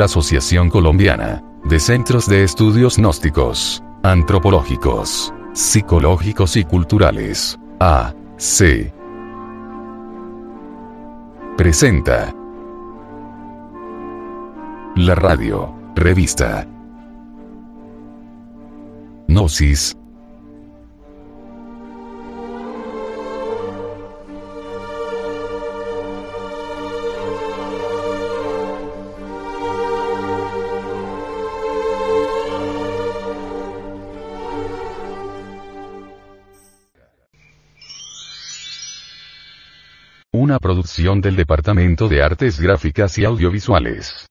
la Asociación Colombiana de Centros de Estudios Gnósticos, Antropológicos, Psicológicos y Culturales, AC. Presenta la radio, revista Gnosis, producción del Departamento de Artes Gráficas y Audiovisuales.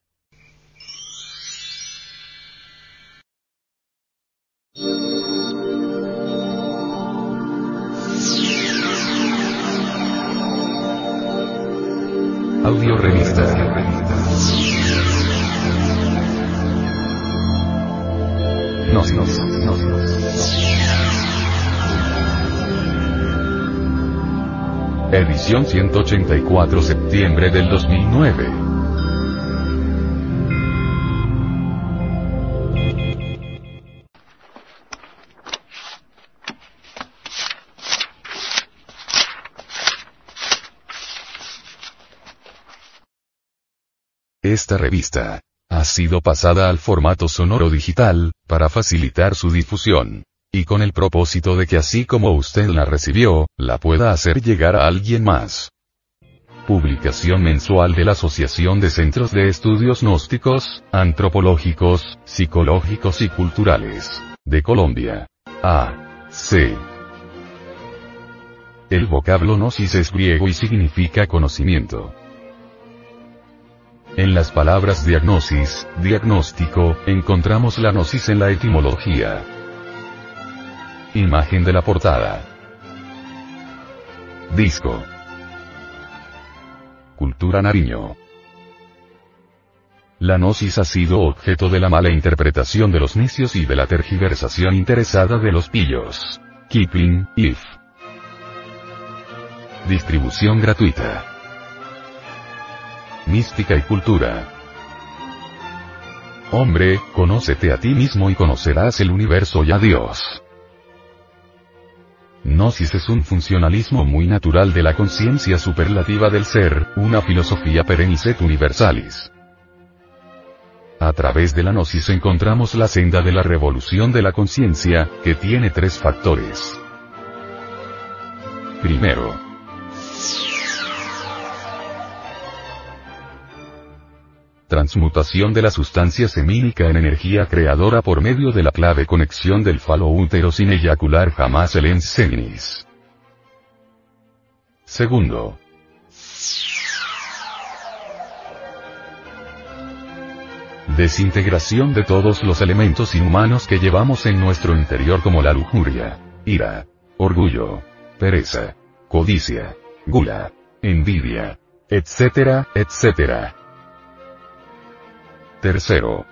Edición 184 septiembre del 2009. Esta revista ha sido pasada al formato sonoro digital, para facilitar su difusión. Y con el propósito de que así como usted la recibió, la pueda hacer llegar a alguien más. Publicación mensual de la Asociación de Centros de Estudios Gnósticos, Antropológicos, Psicológicos y Culturales, de Colombia. A. C. El vocablo gnosis es griego y significa conocimiento. En las palabras diagnosis, diagnóstico, encontramos la gnosis en la etimología. Imagen de la portada. Disco. Cultura Nariño. La gnosis ha sido objeto de la mala interpretación de los necios y de la tergiversación interesada de los pillos. Keeping, if. Distribución gratuita. Mística y cultura. Hombre, conócete a ti mismo y conocerás el universo y a Dios. Gnosis es un funcionalismo muy natural de la conciencia superlativa del ser, una filosofía perenniset universalis. A través de la gnosis encontramos la senda de la revolución de la conciencia, que tiene tres factores. Primero, transmutación de la sustancia semínica en energía creadora por medio de la clave conexión del falo útero sin eyacular jamás el enseminis. Segundo. Desintegración de todos los elementos inhumanos que llevamos en nuestro interior como la lujuria, ira, orgullo, pereza, codicia, gula, envidia, etcétera, etcétera. Tercero.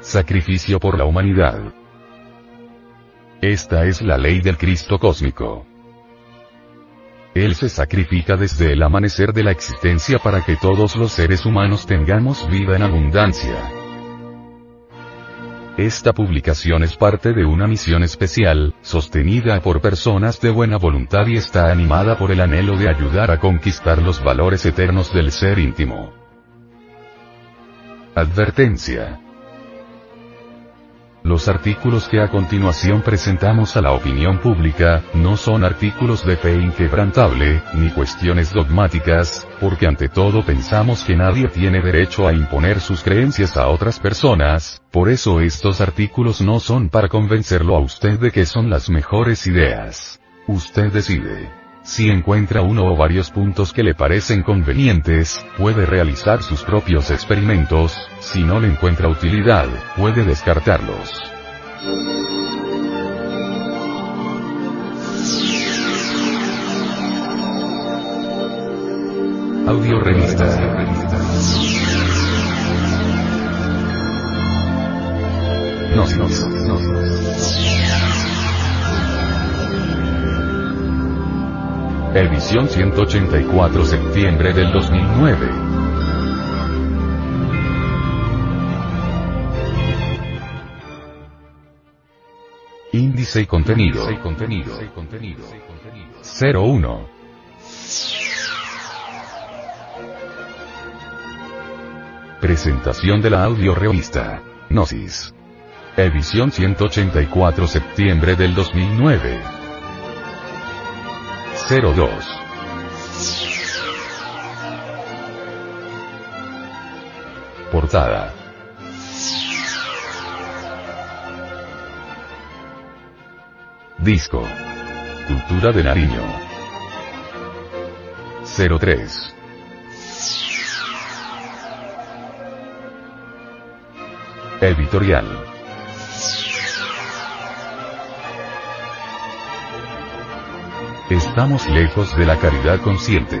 Sacrificio por la humanidad. Esta es la ley del Cristo cósmico. Él se sacrifica desde el amanecer de la existencia para que todos los seres humanos tengamos vida en abundancia. Esta publicación es parte de una misión especial, sostenida por personas de buena voluntad y está animada por el anhelo de ayudar a conquistar los valores eternos del ser íntimo. Advertencia. Los artículos que a continuación presentamos a la opinión pública, no son artículos de fe inquebrantable, ni cuestiones dogmáticas, porque ante todo pensamos que nadie tiene derecho a imponer sus creencias a otras personas, por eso estos artículos no son para convencerlo a usted de que son las mejores ideas. Usted decide. Si encuentra uno o varios puntos que le parecen convenientes, puede realizar sus propios experimentos, si no le encuentra utilidad, puede descartarlos. Audio Revista. Nos, nos, nos. Edición 184 septiembre del 2009. Índice y contenido. 01. Presentación de la audio revista. Gnosis. Edición 184 septiembre del 2009. 02. Portada. Disco. Cultura de Nariño. 03. Editorial. Estamos lejos de la caridad consciente.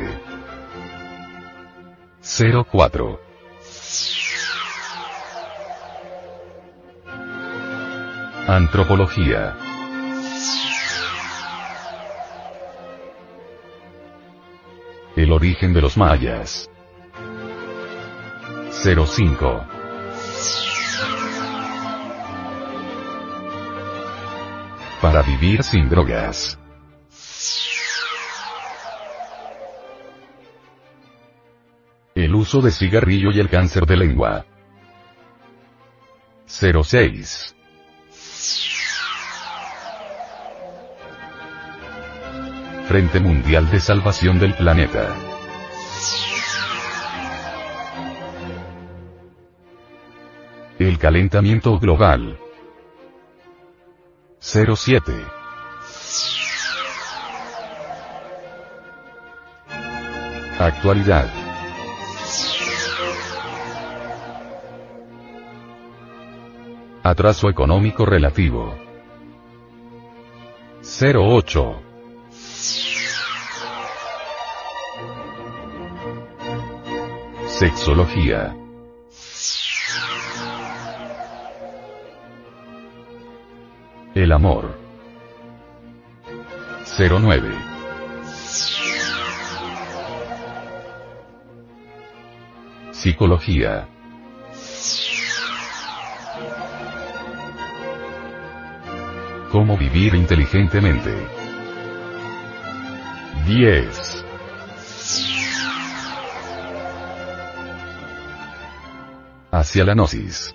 04. Antropología. El origen de los mayas. 05. Para vivir sin drogas. Uso de cigarrillo y el cáncer de lengua. 06. Frente Mundial de Salvación del Planeta. El calentamiento global. 07. Actualidad. Atraso económico relativo. 08. Sexología. El amor. 09. Psicología. Cómo vivir inteligentemente. 10. Hacia la gnosis.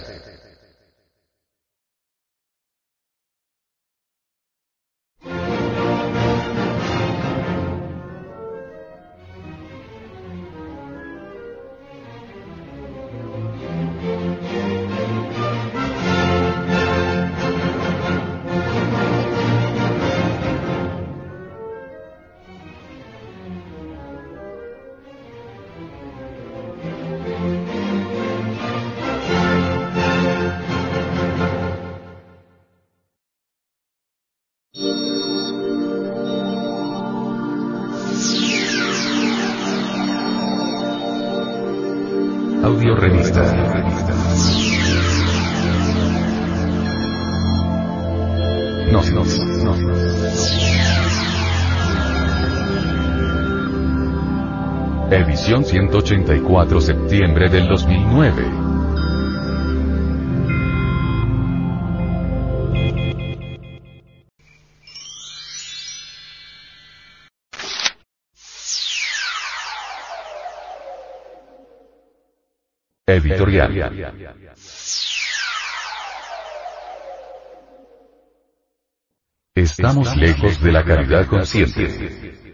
Edición 184 septiembre del 2009. Editorial. Estamos lejos de la caridad consciente.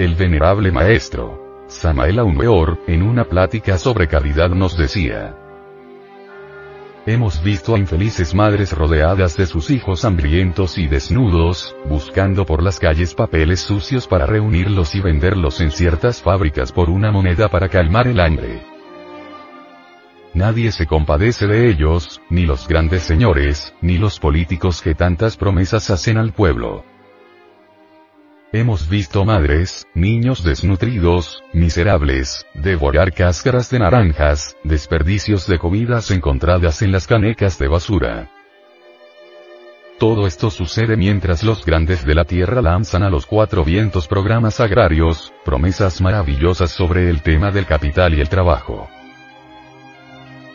El venerable maestro, Samael Aumeor, en una plática sobre caridad nos decía, Hemos visto a infelices madres rodeadas de sus hijos hambrientos y desnudos, buscando por las calles papeles sucios para reunirlos y venderlos en ciertas fábricas por una moneda para calmar el hambre. Nadie se compadece de ellos, ni los grandes señores, ni los políticos que tantas promesas hacen al pueblo. Hemos visto madres, niños desnutridos, miserables, devorar cáscaras de naranjas, desperdicios de comidas encontradas en las canecas de basura. Todo esto sucede mientras los grandes de la tierra lanzan a los cuatro vientos programas agrarios, promesas maravillosas sobre el tema del capital y el trabajo.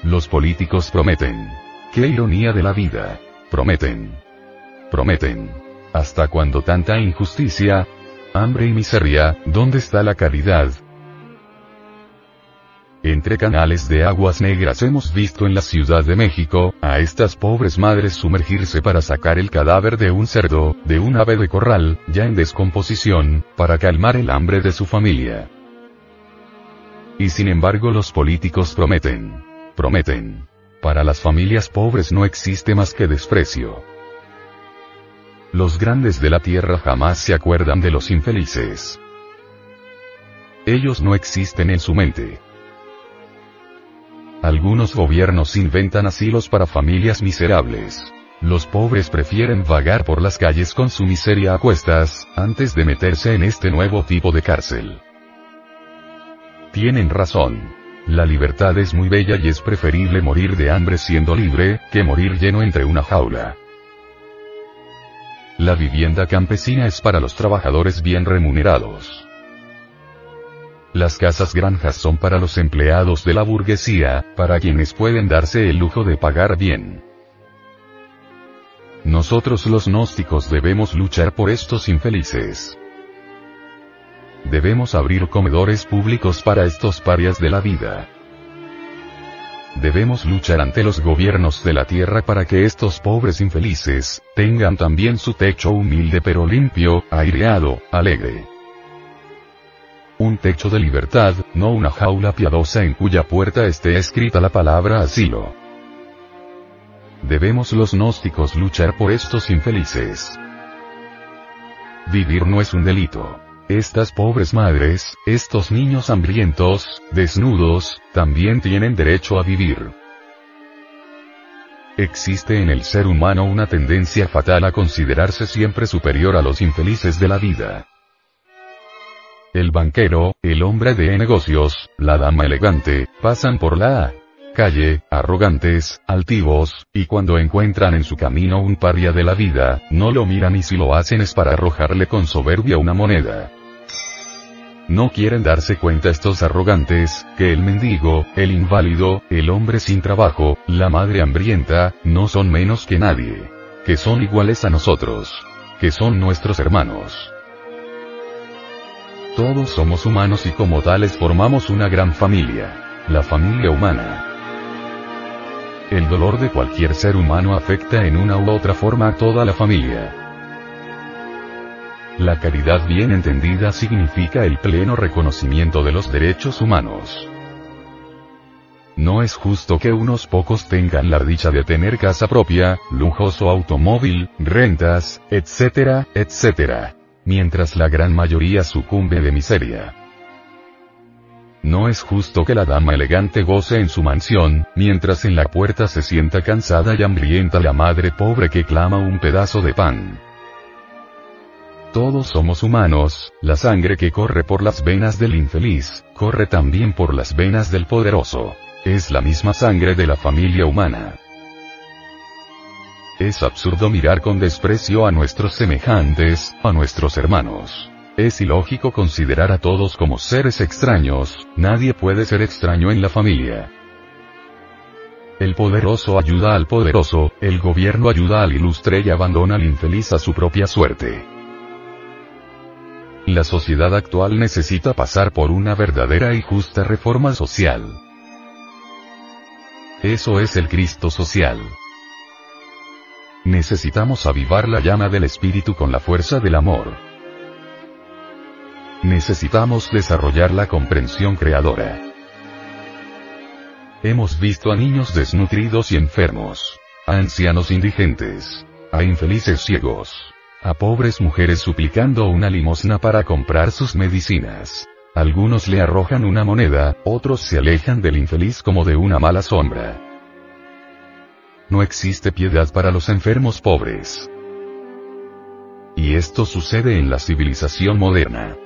Los políticos prometen. ¡Qué ironía de la vida! Prometen. Prometen ¿Hasta cuando tanta injusticia? Hambre y miseria, ¿dónde está la caridad? Entre canales de aguas negras hemos visto en la Ciudad de México, a estas pobres madres sumergirse para sacar el cadáver de un cerdo, de un ave de corral, ya en descomposición, para calmar el hambre de su familia. Y sin embargo los políticos prometen. Prometen. Para las familias pobres no existe más que desprecio. Los grandes de la tierra jamás se acuerdan de los infelices. Ellos no existen en su mente. Algunos gobiernos inventan asilos para familias miserables. Los pobres prefieren vagar por las calles con su miseria a cuestas, antes de meterse en este nuevo tipo de cárcel. Tienen razón. La libertad es muy bella y es preferible morir de hambre siendo libre, que morir lleno entre una jaula. La vivienda campesina es para los trabajadores bien remunerados. Las casas granjas son para los empleados de la burguesía, para quienes pueden darse el lujo de pagar bien. Nosotros los gnósticos debemos luchar por estos infelices. Debemos abrir comedores públicos para estos parias de la vida. Debemos luchar ante los gobiernos de la tierra para que estos pobres infelices, tengan también su techo humilde pero limpio, aireado, alegre. Un techo de libertad, no una jaula piadosa en cuya puerta esté escrita la palabra asilo. Debemos los gnósticos luchar por estos infelices. Vivir no es un delito. Estas pobres madres, estos niños hambrientos, desnudos, también tienen derecho a vivir. Existe en el ser humano una tendencia fatal a considerarse siempre superior a los infelices de la vida. El banquero, el hombre de negocios, la dama elegante, pasan por la calle, arrogantes, altivos, y cuando encuentran en su camino un paria de la vida, no lo miran y si lo hacen es para arrojarle con soberbia una moneda. No quieren darse cuenta estos arrogantes, que el mendigo, el inválido, el hombre sin trabajo, la madre hambrienta, no son menos que nadie. Que son iguales a nosotros. Que son nuestros hermanos. Todos somos humanos y como tales formamos una gran familia. La familia humana. El dolor de cualquier ser humano afecta en una u otra forma a toda la familia. La caridad bien entendida significa el pleno reconocimiento de los derechos humanos. No es justo que unos pocos tengan la dicha de tener casa propia, lujoso automóvil, rentas, etcétera, etcétera. Mientras la gran mayoría sucumbe de miseria. No es justo que la dama elegante goce en su mansión, mientras en la puerta se sienta cansada y hambrienta la madre pobre que clama un pedazo de pan. Todos somos humanos, la sangre que corre por las venas del infeliz, corre también por las venas del poderoso. Es la misma sangre de la familia humana. Es absurdo mirar con desprecio a nuestros semejantes, a nuestros hermanos. Es ilógico considerar a todos como seres extraños, nadie puede ser extraño en la familia. El poderoso ayuda al poderoso, el gobierno ayuda al ilustre y abandona al infeliz a su propia suerte. La sociedad actual necesita pasar por una verdadera y justa reforma social. Eso es el Cristo social. Necesitamos avivar la llama del espíritu con la fuerza del amor. Necesitamos desarrollar la comprensión creadora. Hemos visto a niños desnutridos y enfermos, a ancianos indigentes, a infelices ciegos, a pobres mujeres suplicando una limosna para comprar sus medicinas. Algunos le arrojan una moneda, otros se alejan del infeliz como de una mala sombra. No existe piedad para los enfermos pobres. Y esto sucede en la civilización moderna.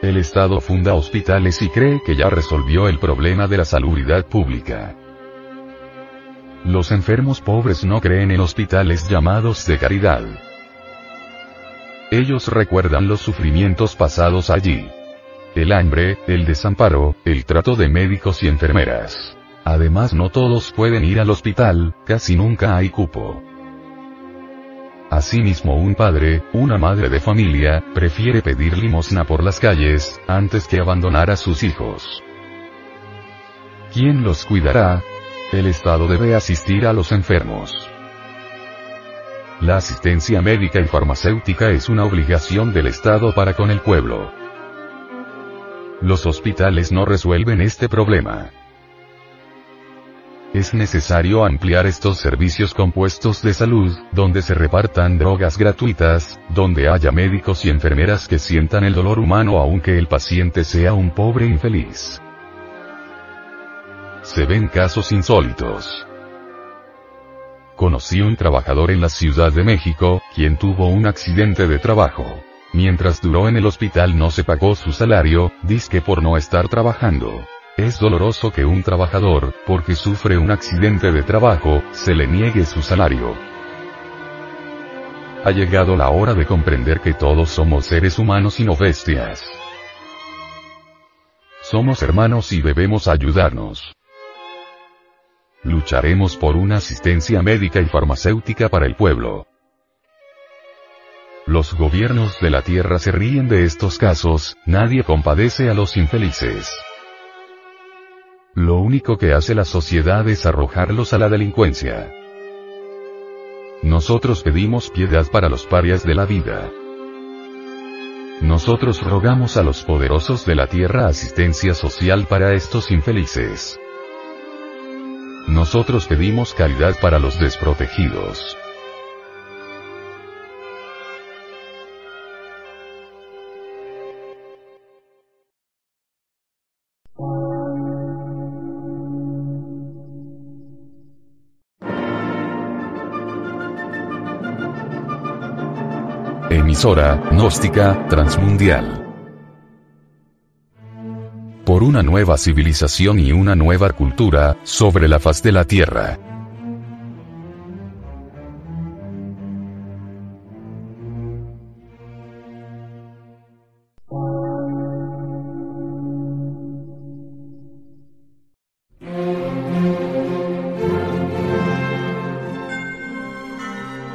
El Estado funda hospitales y cree que ya resolvió el problema de la salubridad pública. Los enfermos pobres no creen en hospitales llamados de caridad. Ellos recuerdan los sufrimientos pasados allí. El hambre, el desamparo, el trato de médicos y enfermeras. Además no todos pueden ir al hospital, casi nunca hay cupo. Asimismo un padre, una madre de familia, prefiere pedir limosna por las calles, antes que abandonar a sus hijos. ¿Quién los cuidará? El Estado debe asistir a los enfermos. La asistencia médica y farmacéutica es una obligación del Estado para con el pueblo. Los hospitales no resuelven este problema. Es necesario ampliar estos servicios compuestos de salud, donde se repartan drogas gratuitas, donde haya médicos y enfermeras que sientan el dolor humano aunque el paciente sea un pobre infeliz. Se ven casos insólitos. Conocí un trabajador en la Ciudad de México, quien tuvo un accidente de trabajo. Mientras duró en el hospital no se pagó su salario, disque por no estar trabajando. Es doloroso que un trabajador, porque sufre un accidente de trabajo, se le niegue su salario. Ha llegado la hora de comprender que todos somos seres humanos y no bestias. Somos hermanos y debemos ayudarnos. Lucharemos por una asistencia médica y farmacéutica para el pueblo. Los gobiernos de la tierra se ríen de estos casos, nadie compadece a los infelices. Lo único que hace la sociedad es arrojarlos a la delincuencia. Nosotros pedimos piedad para los parias de la vida. Nosotros rogamos a los poderosos de la tierra asistencia social para estos infelices. Nosotros pedimos caridad para los desprotegidos. Emisora, gnóstica, transmundial. Por una nueva civilización y una nueva cultura, sobre la faz de la Tierra.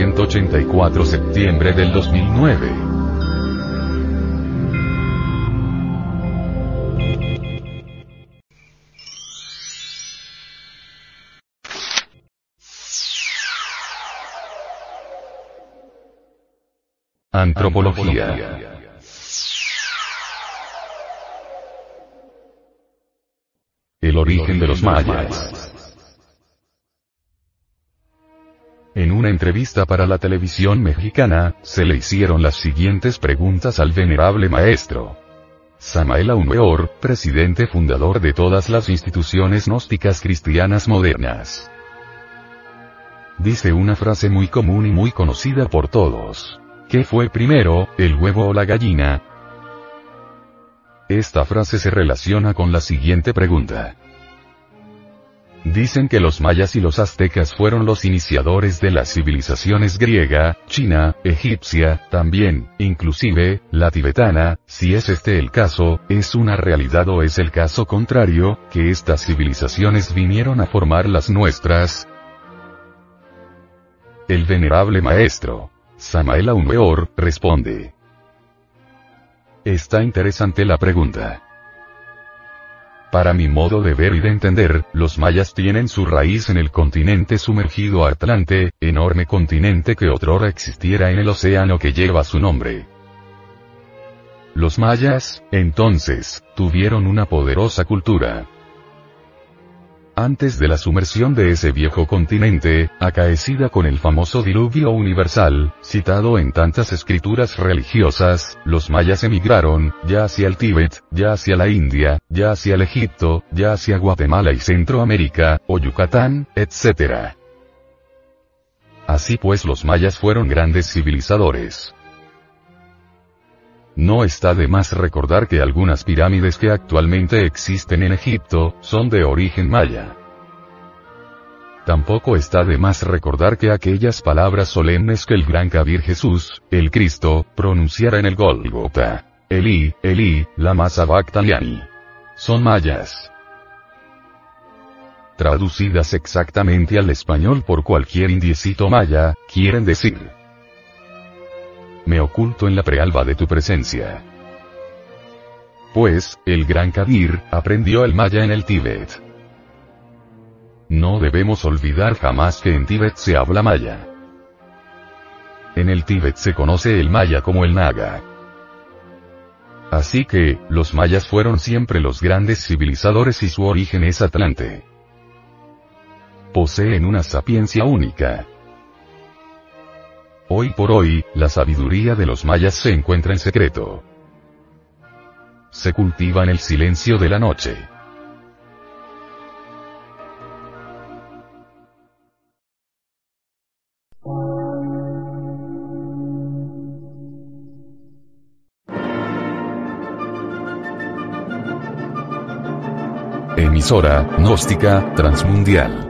184 septiembre del 2009. Antropología. El origen de los mayas. Una entrevista para la televisión mexicana, se le hicieron las siguientes preguntas al venerable maestro. Samael Aumeor, presidente fundador de todas las instituciones gnósticas cristianas modernas. Dice una frase muy común y muy conocida por todos. ¿Qué fue primero, el huevo o la gallina? Esta frase se relaciona con la siguiente pregunta. Dicen que los mayas y los aztecas fueron los iniciadores de las civilizaciones griega, china, egipcia, también, inclusive, la tibetana, si es este el caso, ¿es una realidad o es el caso contrario, que estas civilizaciones vinieron a formar las nuestras? El venerable maestro, Samael Aumeor, responde. Está interesante la pregunta. Para mi modo de ver y de entender, los mayas tienen su raíz en el continente sumergido Atlante, enorme continente que otrora existiera en el océano que lleva su nombre. Los mayas, entonces, tuvieron una poderosa cultura. Antes de la sumersión de ese viejo continente, acaecida con el famoso diluvio universal, citado en tantas escrituras religiosas, los mayas emigraron, ya hacia el Tíbet, ya hacia la India, ya hacia el Egipto, ya hacia Guatemala y Centroamérica, o Yucatán, etc. Así pues los mayas fueron grandes civilizadores. No está de más recordar que algunas pirámides que actualmente existen en Egipto, son de origen maya. Tampoco está de más recordar que aquellas palabras solemnes que el gran Kabir Jesús, el Cristo, pronunciara en el Golgota. Elí, Elí, lama sabachthani. Son mayas. Traducidas exactamente al español por cualquier indiecito maya, quieren decir me oculto en la prealba de tu presencia. Pues, el gran Kabir, aprendió el maya en el Tíbet. No debemos olvidar jamás que en Tíbet se habla maya. En el Tíbet se conoce el maya como el naga. Así que, los mayas fueron siempre los grandes civilizadores y su origen es Atlante. Poseen una sapiencia única. Hoy por hoy, la sabiduría de los mayas se encuentra en secreto. Se cultiva en el silencio de la noche. Emisora, gnóstica, transmundial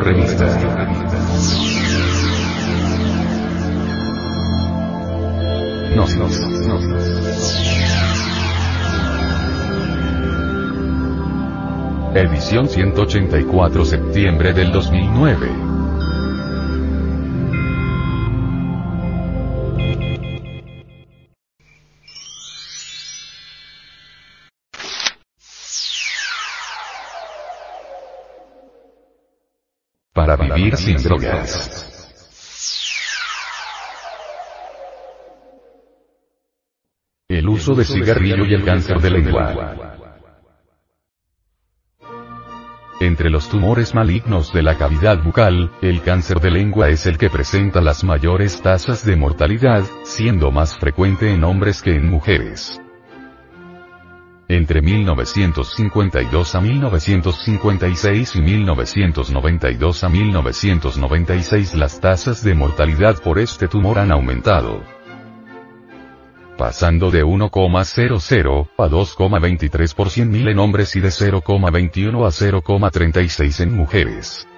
Revista. Nos, nos, nos, Edición 184 septiembre del 2009. Drogas. El uso de cigarrillo y el cáncer de lengua. Entre los tumores malignos de la cavidad bucal, el cáncer de lengua es el que presenta las mayores tasas de mortalidad, siendo más frecuente en hombres que en mujeres. Entre 1952 a 1956 y 1992 a 1996 las tasas de mortalidad por este tumor han aumentado. Pasando de 1,00 a 2,23 por 100.000 en hombres y de 0,21 a 0,36 en mujeres.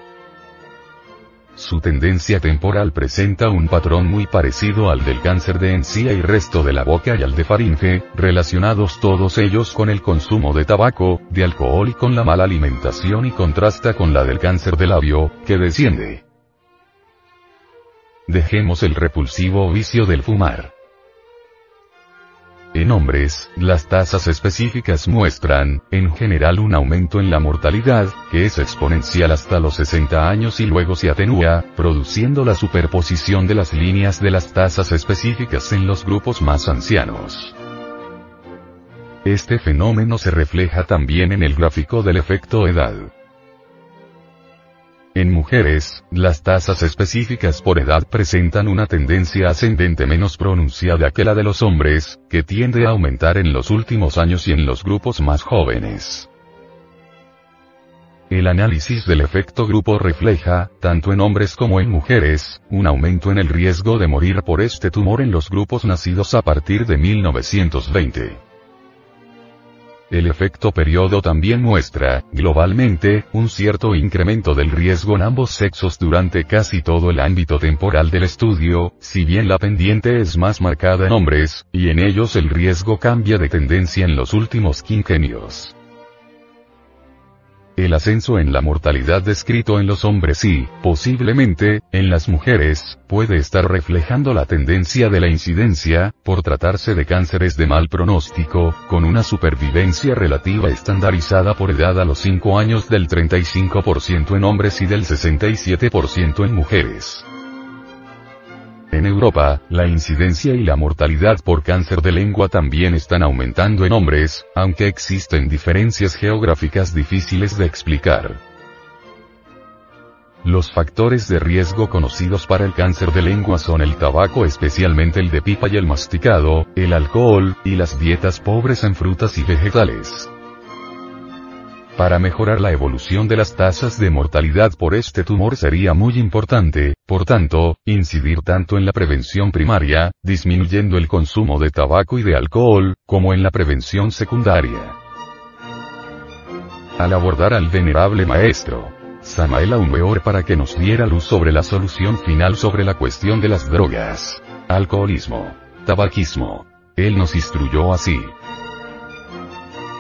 Su tendencia temporal presenta un patrón muy parecido al del cáncer de encía y resto de la boca y al de faringe, relacionados todos ellos con el consumo de tabaco, de alcohol y con la mala alimentación y contrasta con la del cáncer de labio, que desciende. Dejemos el repulsivo vicio del fumar. En hombres, las tasas específicas muestran, en general un aumento en la mortalidad, que es exponencial hasta los 60 años y luego se atenúa, produciendo la superposición de las líneas de las tasas específicas en los grupos más ancianos. Este fenómeno se refleja también en el gráfico del efecto edad. En mujeres, las tasas específicas por edad presentan una tendencia ascendente menos pronunciada que la de los hombres, que tiende a aumentar en los últimos años y en los grupos más jóvenes. El análisis del efecto grupo refleja, tanto en hombres como en mujeres, un aumento en el riesgo de morir por este tumor en los grupos nacidos a partir de 1920. El efecto periodo también muestra, globalmente, un cierto incremento del riesgo en ambos sexos durante casi todo el ámbito temporal del estudio, si bien la pendiente es más marcada en hombres, y en ellos el riesgo cambia de tendencia en los últimos quinquenios. El ascenso en la mortalidad descrito en los hombres y, posiblemente, en las mujeres, puede estar reflejando la tendencia de la incidencia, por tratarse de cánceres de mal pronóstico, con una supervivencia relativa estandarizada por edad a los 5 años del 35% en hombres y del 67% en mujeres. En Europa, la incidencia y la mortalidad por cáncer de lengua también están aumentando en hombres, aunque existen diferencias geográficas difíciles de explicar. Los factores de riesgo conocidos para el cáncer de lengua son el tabaco especialmente el de pipa y el masticado, el alcohol, y las dietas pobres en frutas y vegetales. Para mejorar la evolución de las tasas de mortalidad por este tumor sería muy importante, por tanto, incidir tanto en la prevención primaria, disminuyendo el consumo de tabaco y de alcohol, como en la prevención secundaria. Al abordar al venerable maestro, Samael Aumeor para que nos diera luz sobre la solución final sobre la cuestión de las drogas, alcoholismo, tabaquismo. Él nos instruyó así.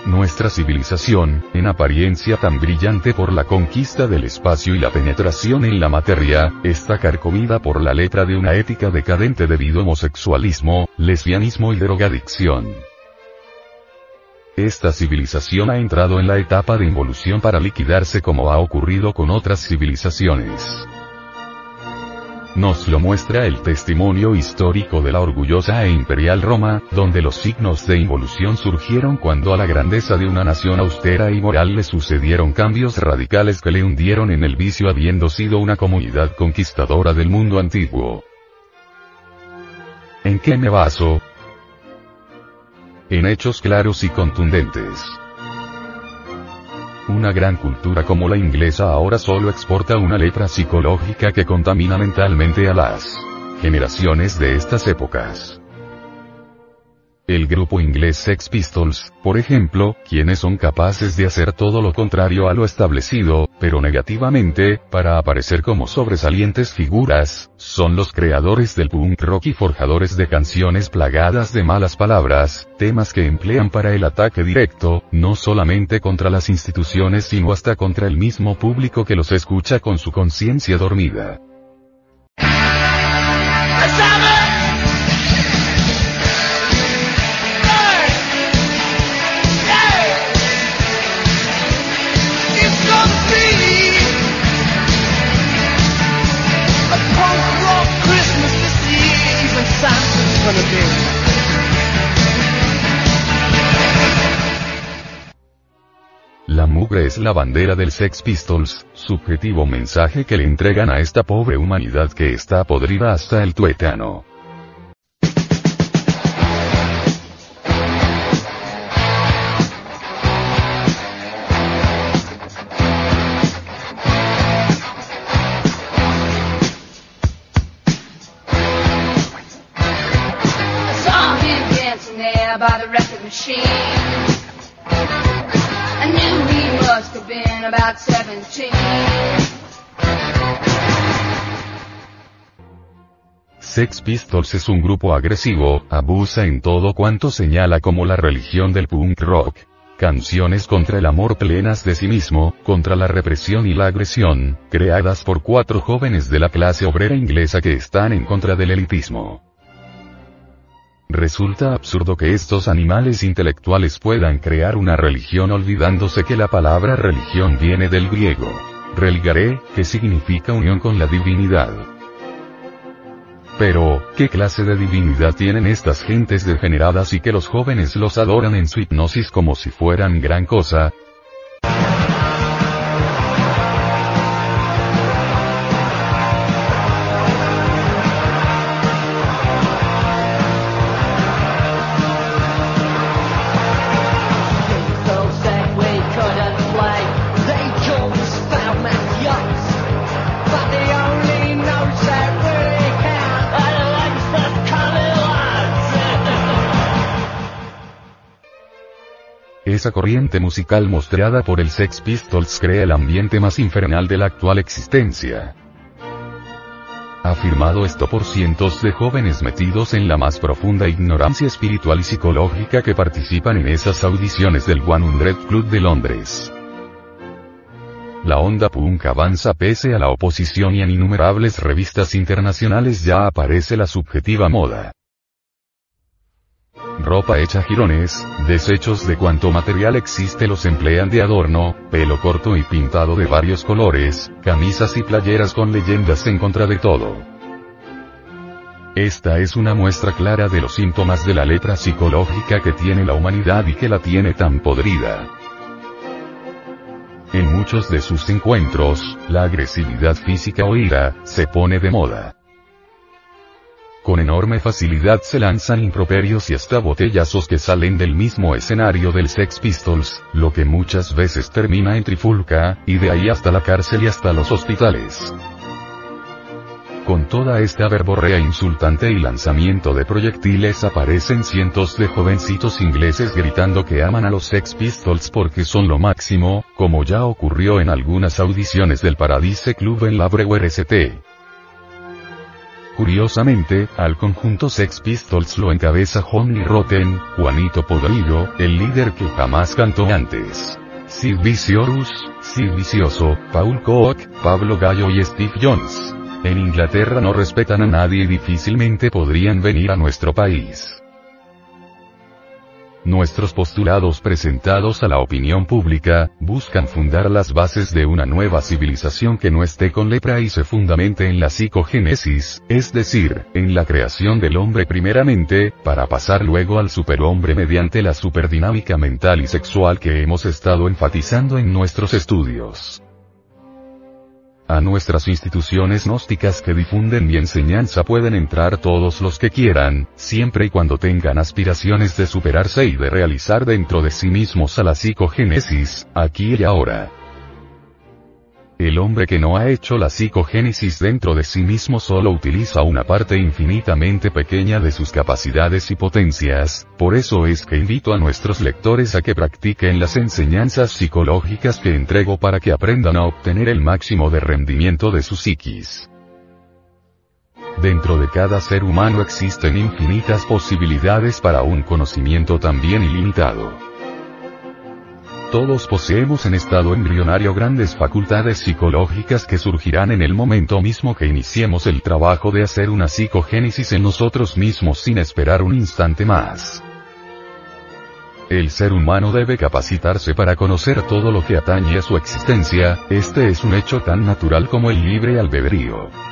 Nuestra civilización, en apariencia tan brillante por la conquista del espacio y la penetración en la materia, está carcomida por la letra de una ética decadente debido a homosexualismo, lesbianismo y drogadicción. Esta civilización ha entrado en la etapa de involución para liquidarse como ha ocurrido con otras civilizaciones. Nos lo muestra el testimonio histórico de la orgullosa e imperial Roma, donde los signos de involución surgieron cuando a la grandeza de una nación austera y moral le sucedieron cambios radicales que le hundieron en el vicio habiendo sido una comunidad conquistadora del mundo antiguo. ¿En qué me baso? En hechos claros y contundentes. Una gran cultura como la inglesa ahora solo exporta una lepra psicológica que contamina mentalmente a las generaciones de estas épocas. El grupo inglés Sex Pistols, por ejemplo, quienes son capaces de hacer todo lo contrario a lo establecido, pero negativamente, para aparecer como sobresalientes figuras, son los creadores del punk rock y forjadores de canciones plagadas de malas palabras, temas que emplean para el ataque directo, no solamente contra las instituciones sino hasta contra el mismo público que los escucha con su conciencia dormida. La mugre es la bandera del Sex Pistols, subjetivo mensaje que le entregan a esta pobre humanidad que está podrida hasta el tuetano. Sex Pistols es un grupo agresivo, abusa en todo cuanto señala como la religión del punk rock. Canciones contra el amor plenas de sí mismo, contra la represión y la agresión, creadas por cuatro jóvenes de la clase obrera inglesa que están en contra del elitismo. Resulta absurdo que estos animales intelectuales puedan crear una religión olvidándose que la palabra religión viene del griego. Religare, que significa unión con la divinidad. Pero, ¿qué clase de divinidad tienen estas gentes degeneradas y que los jóvenes los adoran en su hipnosis como si fueran gran cosa? Esa corriente musical mostrada por el Sex Pistols crea el ambiente más infernal de la actual existencia. Afirmado esto por cientos de jóvenes metidos en la más profunda ignorancia espiritual y psicológica que participan en esas audiciones del One Hundred Club de Londres. La onda punk avanza pese a la oposición y en innumerables revistas internacionales ya aparece la subjetiva moda ropa hecha jirones, desechos de cuanto material existe los emplean de adorno, pelo corto y pintado de varios colores, camisas y playeras con leyendas en contra de todo. Esta es una muestra clara de los síntomas de la letra psicológica que tiene la humanidad y que la tiene tan podrida. En muchos de sus encuentros, la agresividad física o ira, se pone de moda. Con enorme facilidad se lanzan improperios y hasta botellazos que salen del mismo escenario del Sex Pistols, lo que muchas veces termina en trifulca, y de ahí hasta la cárcel y hasta los hospitales. Con toda esta verborrea insultante y lanzamiento de proyectiles aparecen cientos de jovencitos ingleses gritando que aman a los Sex Pistols porque son lo máximo, como ya ocurrió en algunas audiciones del Paradise Club en la Brewer St. Curiosamente, al conjunto Sex Pistols lo encabeza Lee Rotten, Juanito Podrillo, el líder que jamás cantó antes. Sid Vicious, Sid Vicioso, Paul Koch, Pablo Gallo y Steve Jones. En Inglaterra no respetan a nadie y difícilmente podrían venir a nuestro país. Nuestros postulados presentados a la opinión pública, buscan fundar las bases de una nueva civilización que no esté con lepra y se fundamente en la psicogénesis, es decir, en la creación del hombre primeramente, para pasar luego al superhombre mediante la superdinámica mental y sexual que hemos estado enfatizando en nuestros estudios. A nuestras instituciones gnósticas que difunden mi enseñanza pueden entrar todos los que quieran, siempre y cuando tengan aspiraciones de superarse y de realizar dentro de sí mismos a la psicogénesis, aquí y ahora. El hombre que no ha hecho la psicogénesis dentro de sí mismo solo utiliza una parte infinitamente pequeña de sus capacidades y potencias, por eso es que invito a nuestros lectores a que practiquen las enseñanzas psicológicas que entrego para que aprendan a obtener el máximo de rendimiento de su psiquis. Dentro de cada ser humano existen infinitas posibilidades para un conocimiento también ilimitado. Todos poseemos en estado embrionario grandes facultades psicológicas que surgirán en el momento mismo que iniciemos el trabajo de hacer una psicogénesis en nosotros mismos sin esperar un instante más. El ser humano debe capacitarse para conocer todo lo que atañe a su existencia, este es un hecho tan natural como el libre albedrío.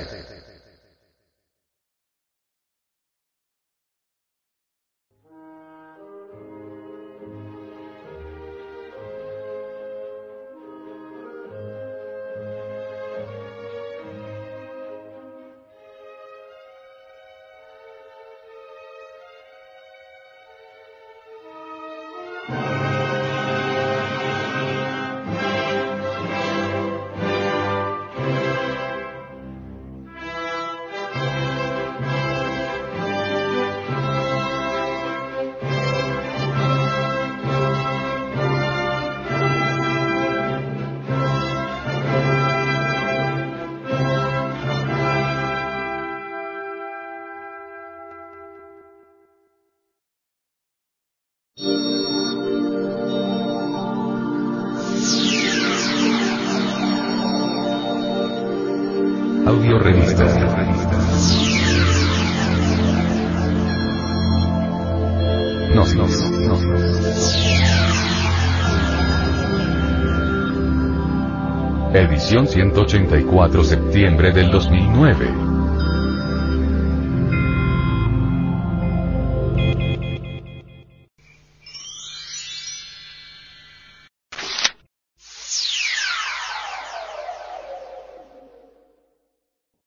Edición 184 septiembre del 2009.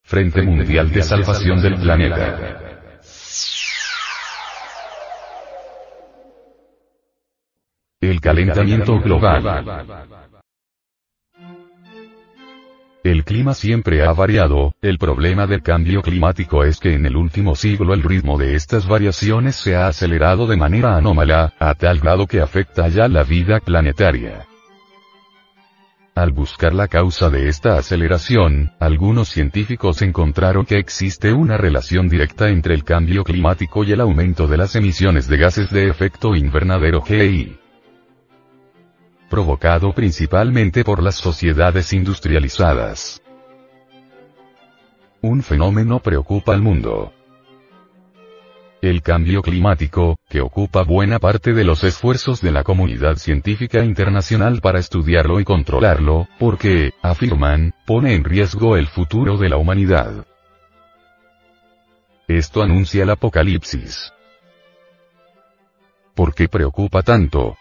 Frente Mundial de Salvación del Planeta. El calentamiento global. El clima siempre ha variado, el problema del cambio climático es que en el último siglo el ritmo de estas variaciones se ha acelerado de manera anómala, a tal grado que afecta ya la vida planetaria. Al buscar la causa de esta aceleración, algunos científicos encontraron que existe una relación directa entre el cambio climático y el aumento de las emisiones de gases de efecto invernadero GI. Provocado principalmente por las sociedades industrializadas. Un fenómeno preocupa al mundo el cambio climático, que ocupa buena parte de los esfuerzos de la comunidad científica internacional para estudiarlo y controlarlo, porque, afirman, pone en riesgo el futuro de la humanidad. Esto anuncia el apocalipsis. ¿Por qué preocupa tanto?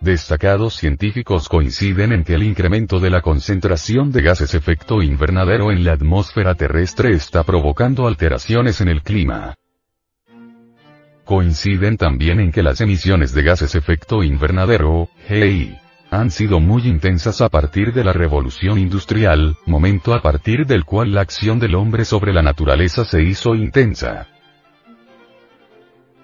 Destacados científicos coinciden en que el incremento de la concentración de gases efecto invernadero en la atmósfera terrestre está provocando alteraciones en el clima. Coinciden también en que las emisiones de gases efecto invernadero, GI, han sido muy intensas a partir de la revolución industrial, momento a partir del cual la acción del hombre sobre la naturaleza se hizo intensa.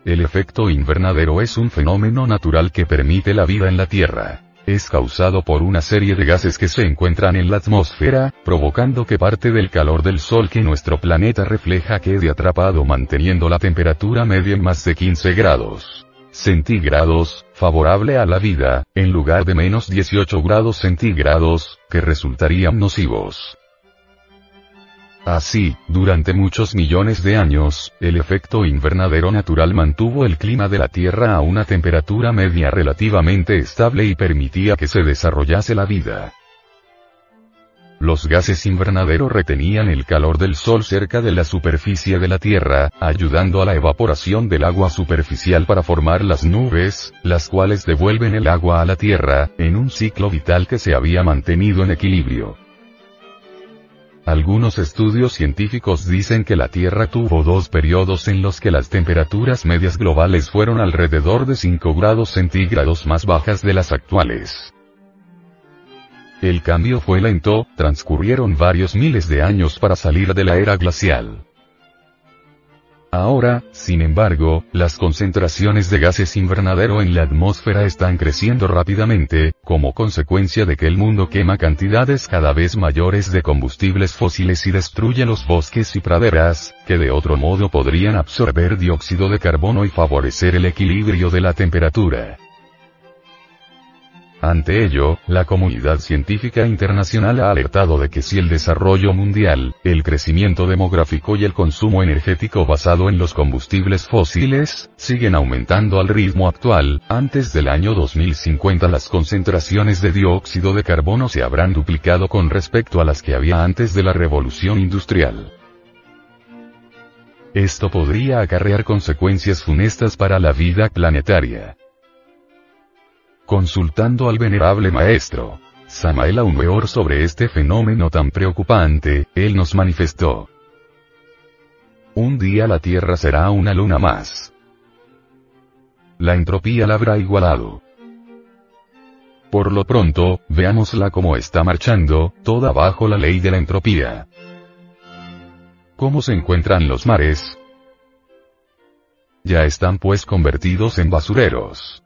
El efecto invernadero es un fenómeno natural que permite la vida en la Tierra. Es causado por una serie de gases que se encuentran en la atmósfera, provocando que parte del calor del Sol que nuestro planeta refleja quede atrapado manteniendo la temperatura media en más de 15 grados centígrados, favorable a la vida, en lugar de menos 18 grados centígrados, que resultarían nocivos. Así, durante muchos millones de años, el efecto invernadero natural mantuvo el clima de la Tierra a una temperatura media relativamente estable y permitía que se desarrollase la vida. Los gases invernadero retenían el calor del Sol cerca de la superficie de la Tierra, ayudando a la evaporación del agua superficial para formar las nubes, las cuales devuelven el agua a la Tierra, en un ciclo vital que se había mantenido en equilibrio. Algunos estudios científicos dicen que la Tierra tuvo dos periodos en los que las temperaturas medias globales fueron alrededor de 5 grados centígrados más bajas de las actuales. El cambio fue lento, transcurrieron varios miles de años para salir de la era glacial. Ahora, sin embargo, las concentraciones de gases invernadero en la atmósfera están creciendo rápidamente, como consecuencia de que el mundo quema cantidades cada vez mayores de combustibles fósiles y destruye los bosques y praderas, que de otro modo podrían absorber dióxido de carbono y favorecer el equilibrio de la temperatura. Ante ello, la comunidad científica internacional ha alertado de que si el desarrollo mundial, el crecimiento demográfico y el consumo energético basado en los combustibles fósiles, siguen aumentando al ritmo actual, antes del año 2050 las concentraciones de dióxido de carbono se habrán duplicado con respecto a las que había antes de la revolución industrial. Esto podría acarrear consecuencias funestas para la vida planetaria. Consultando al venerable maestro Samael Aumeor sobre este fenómeno tan preocupante, él nos manifestó. Un día la Tierra será una luna más. La entropía la habrá igualado. Por lo pronto, veámosla como está marchando, toda bajo la ley de la entropía. ¿Cómo se encuentran los mares? Ya están pues convertidos en basureros.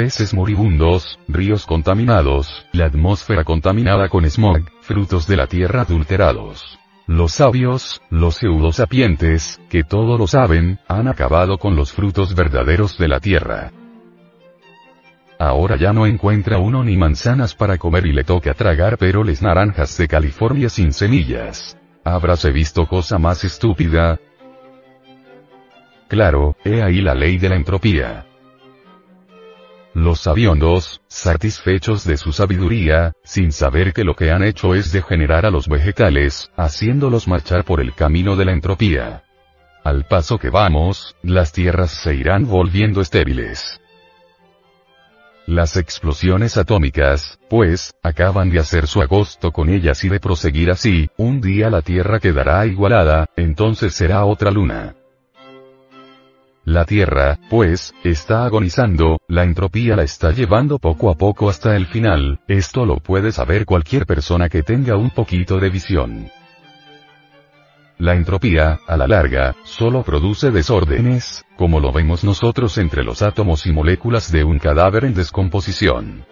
Peces moribundos, ríos contaminados, la atmósfera contaminada con smog, frutos de la tierra adulterados. Los sabios, los pseudosapientes, que todo lo saben, han acabado con los frutos verdaderos de la tierra. Ahora ya no encuentra uno ni manzanas para comer y le toca tragar peroles naranjas de California sin semillas. ¿Habráse visto cosa más estúpida? Claro, he ahí la ley de la entropía. Los sabiondos, satisfechos de su sabiduría, sin saber que lo que han hecho es degenerar a los vegetales, haciéndolos marchar por el camino de la entropía. Al paso que vamos, las tierras se irán volviendo estériles. Las explosiones atómicas, pues, acaban de hacer su agosto con ellas y de proseguir así, un día la Tierra quedará igualada, entonces será otra luna. La Tierra, pues, está agonizando, la entropía la está llevando poco a poco hasta el final, esto lo puede saber cualquier persona que tenga un poquito de visión. La entropía, a la larga, solo produce desórdenes, como lo vemos nosotros entre los átomos y moléculas de un cadáver en descomposición.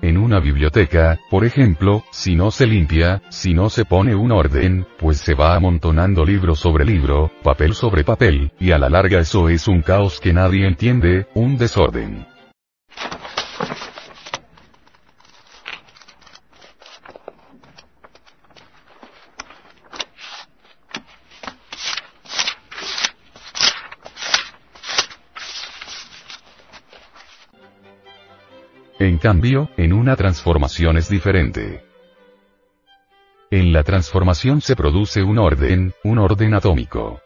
En una biblioteca, por ejemplo, si no se limpia, si no se pone un orden, pues se va amontonando libro sobre libro, papel sobre papel, y a la larga eso es un caos que nadie entiende, un desorden. En cambio, en una transformación es diferente. En la transformación se produce un orden, un orden atómico.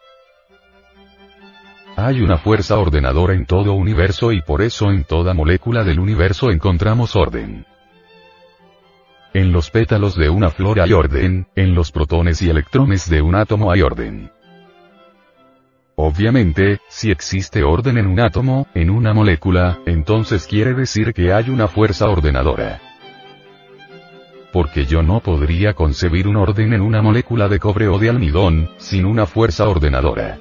Hay una fuerza ordenadora en todo universo y por eso en toda molécula del universo encontramos orden. En los pétalos de una flor hay orden, en los protones y electrones de un átomo hay orden. Obviamente, si existe orden en un átomo, en una molécula, entonces quiere decir que hay una fuerza ordenadora. Porque yo no podría concebir un orden en una molécula de cobre o de almidón, sin una fuerza ordenadora.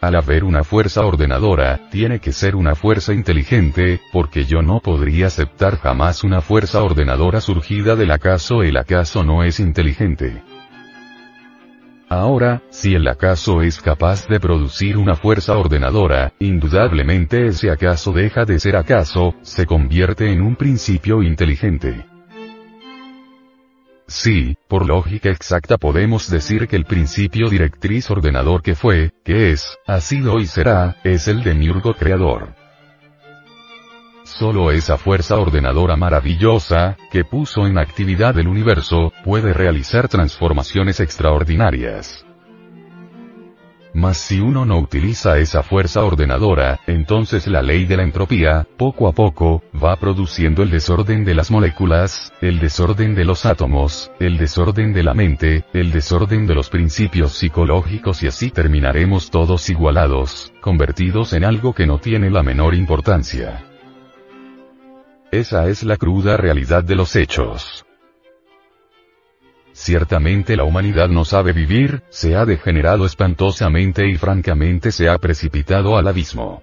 Al haber una fuerza ordenadora, tiene que ser una fuerza inteligente, porque yo no podría aceptar jamás una fuerza ordenadora surgida del acaso el acaso no es inteligente. Ahora, si el acaso es capaz de producir una fuerza ordenadora, indudablemente ese acaso deja de ser acaso, se convierte en un principio inteligente. Sí, por lógica exacta podemos decir que el principio directriz ordenador que fue, que es, ha sido y será, es el de miurgo creador. Solo esa fuerza ordenadora maravillosa, que puso en actividad el universo, puede realizar transformaciones extraordinarias. Mas si uno no utiliza esa fuerza ordenadora, entonces la ley de la entropía, poco a poco, va produciendo el desorden de las moléculas, el desorden de los átomos, el desorden de la mente, el desorden de los principios psicológicos y así terminaremos todos igualados, convertidos en algo que no tiene la menor importancia. Esa es la cruda realidad de los hechos. Ciertamente la humanidad no sabe vivir, se ha degenerado espantosamente y francamente se ha precipitado al abismo.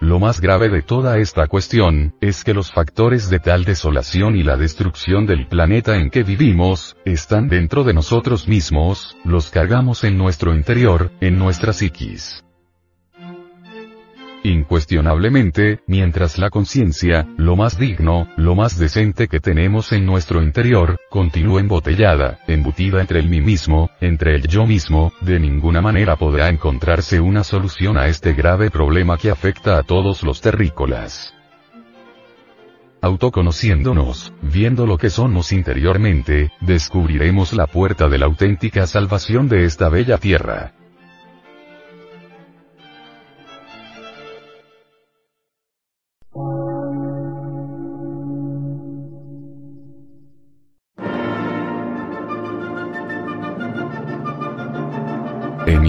Lo más grave de toda esta cuestión, es que los factores de tal desolación y la destrucción del planeta en que vivimos, están dentro de nosotros mismos, los cargamos en nuestro interior, en nuestra psiquis. Incuestionablemente, mientras la conciencia, lo más digno, lo más decente que tenemos en nuestro interior, continúa embotellada, embutida entre el mí mismo, entre el yo mismo, de ninguna manera podrá encontrarse una solución a este grave problema que afecta a todos los terrícolas autoconociéndonos, viendo lo que somos interiormente, descubriremos la puerta de la auténtica salvación de esta bella tierra.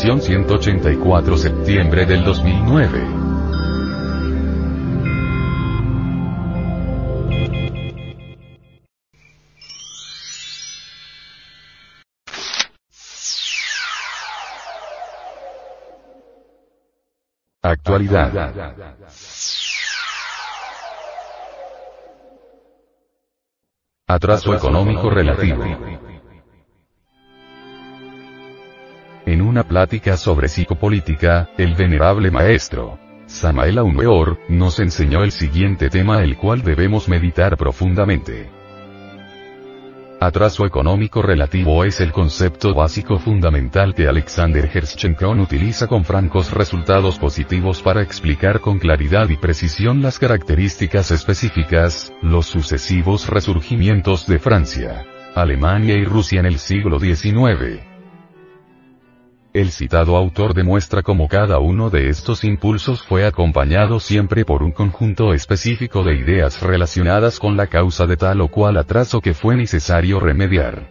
Edición 184 septiembre del 2009. Actualidad. Atraso económico relativo. Una plática sobre psicopolítica, el venerable maestro, Samael Aumeor, nos enseñó el siguiente tema el cual debemos meditar profundamente. Atraso económico relativo es el concepto básico fundamental que Alexander Hershchenkon utiliza con francos resultados positivos para explicar con claridad y precisión las características específicas, los sucesivos resurgimientos de Francia, Alemania y Rusia en el siglo XIX. El citado autor demuestra cómo cada uno de estos impulsos fue acompañado siempre por un conjunto específico de ideas relacionadas con la causa de tal o cual atraso que fue necesario remediar.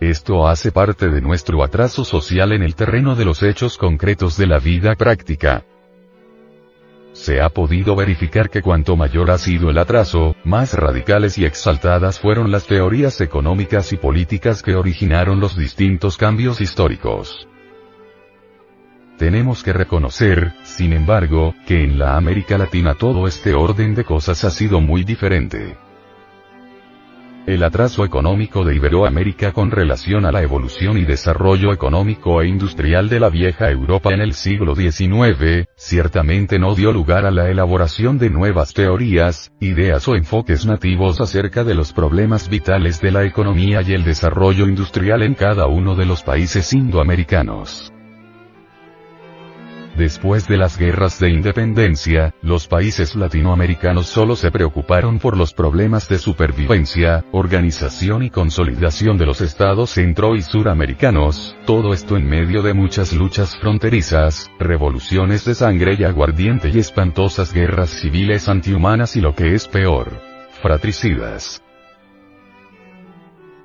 Esto hace parte de nuestro atraso social en el terreno de los hechos concretos de la vida práctica, se ha podido verificar que cuanto mayor ha sido el atraso, más radicales y exaltadas fueron las teorías económicas y políticas que originaron los distintos cambios históricos. Tenemos que reconocer, sin embargo, que en la América Latina todo este orden de cosas ha sido muy diferente. El atraso económico de Iberoamérica con relación a la evolución y desarrollo económico e industrial de la vieja Europa en el siglo XIX, ciertamente no dio lugar a la elaboración de nuevas teorías, ideas o enfoques nativos acerca de los problemas vitales de la economía y el desarrollo industrial en cada uno de los países indoamericanos. Después de las guerras de independencia, los países latinoamericanos solo se preocuparon por los problemas de supervivencia, organización y consolidación de los estados centro y suramericanos, todo esto en medio de muchas luchas fronterizas, revoluciones de sangre y aguardiente y espantosas guerras civiles antihumanas y lo que es peor, fratricidas.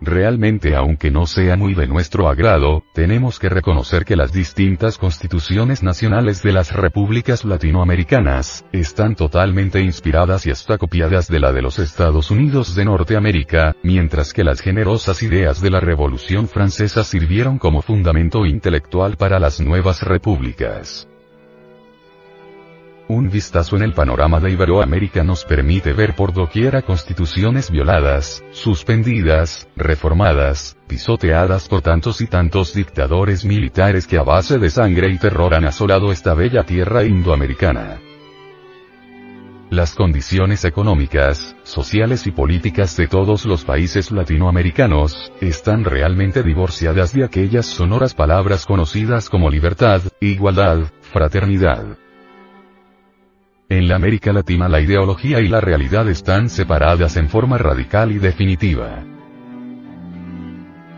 Realmente aunque no sea muy de nuestro agrado, tenemos que reconocer que las distintas constituciones nacionales de las repúblicas latinoamericanas, están totalmente inspiradas y hasta copiadas de la de los Estados Unidos de Norteamérica, mientras que las generosas ideas de la Revolución Francesa sirvieron como fundamento intelectual para las nuevas repúblicas. Un vistazo en el panorama de Iberoamérica nos permite ver por doquiera constituciones violadas, suspendidas, reformadas, pisoteadas por tantos y tantos dictadores militares que a base de sangre y terror han asolado esta bella tierra indoamericana. Las condiciones económicas, sociales y políticas de todos los países latinoamericanos, están realmente divorciadas de aquellas sonoras palabras conocidas como libertad, igualdad, fraternidad. En la América Latina la ideología y la realidad están separadas en forma radical y definitiva.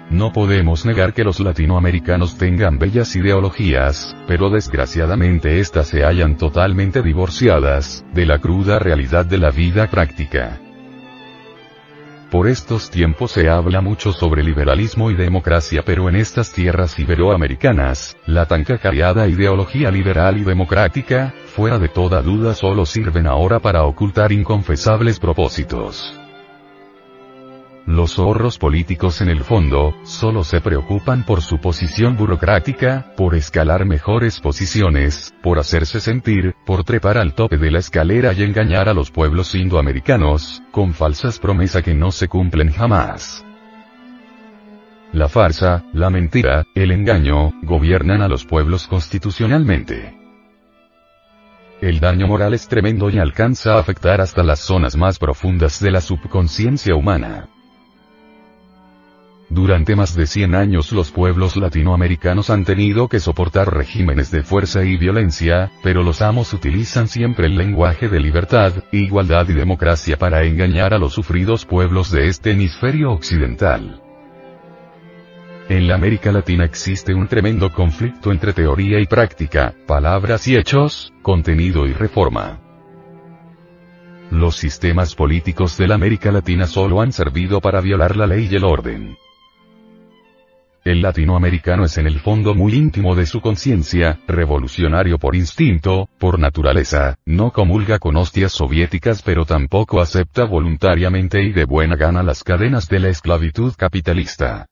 No podemos negar que los latinoamericanos tengan bellas ideologías, pero desgraciadamente éstas se hallan totalmente divorciadas, de la cruda realidad de la vida práctica. Por estos tiempos se habla mucho sobre liberalismo y democracia pero en estas tierras iberoamericanas, la tan cacareada ideología liberal y democrática, fuera de toda duda solo sirven ahora para ocultar inconfesables propósitos. Los zorros políticos en el fondo, solo se preocupan por su posición burocrática, por escalar mejores posiciones, por hacerse sentir, por trepar al tope de la escalera y engañar a los pueblos indoamericanos, con falsas promesas que no se cumplen jamás. La farsa, la mentira, el engaño, gobiernan a los pueblos constitucionalmente. El daño moral es tremendo y alcanza a afectar hasta las zonas más profundas de la subconsciencia humana. Durante más de 100 años los pueblos latinoamericanos han tenido que soportar regímenes de fuerza y violencia, pero los amos utilizan siempre el lenguaje de libertad, igualdad y democracia para engañar a los sufridos pueblos de este hemisferio occidental. En la América Latina existe un tremendo conflicto entre teoría y práctica, palabras y hechos, contenido y reforma. Los sistemas políticos de la América Latina solo han servido para violar la ley y el orden. El latinoamericano es en el fondo muy íntimo de su conciencia, revolucionario por instinto, por naturaleza, no comulga con hostias soviéticas pero tampoco acepta voluntariamente y de buena gana las cadenas de la esclavitud capitalista.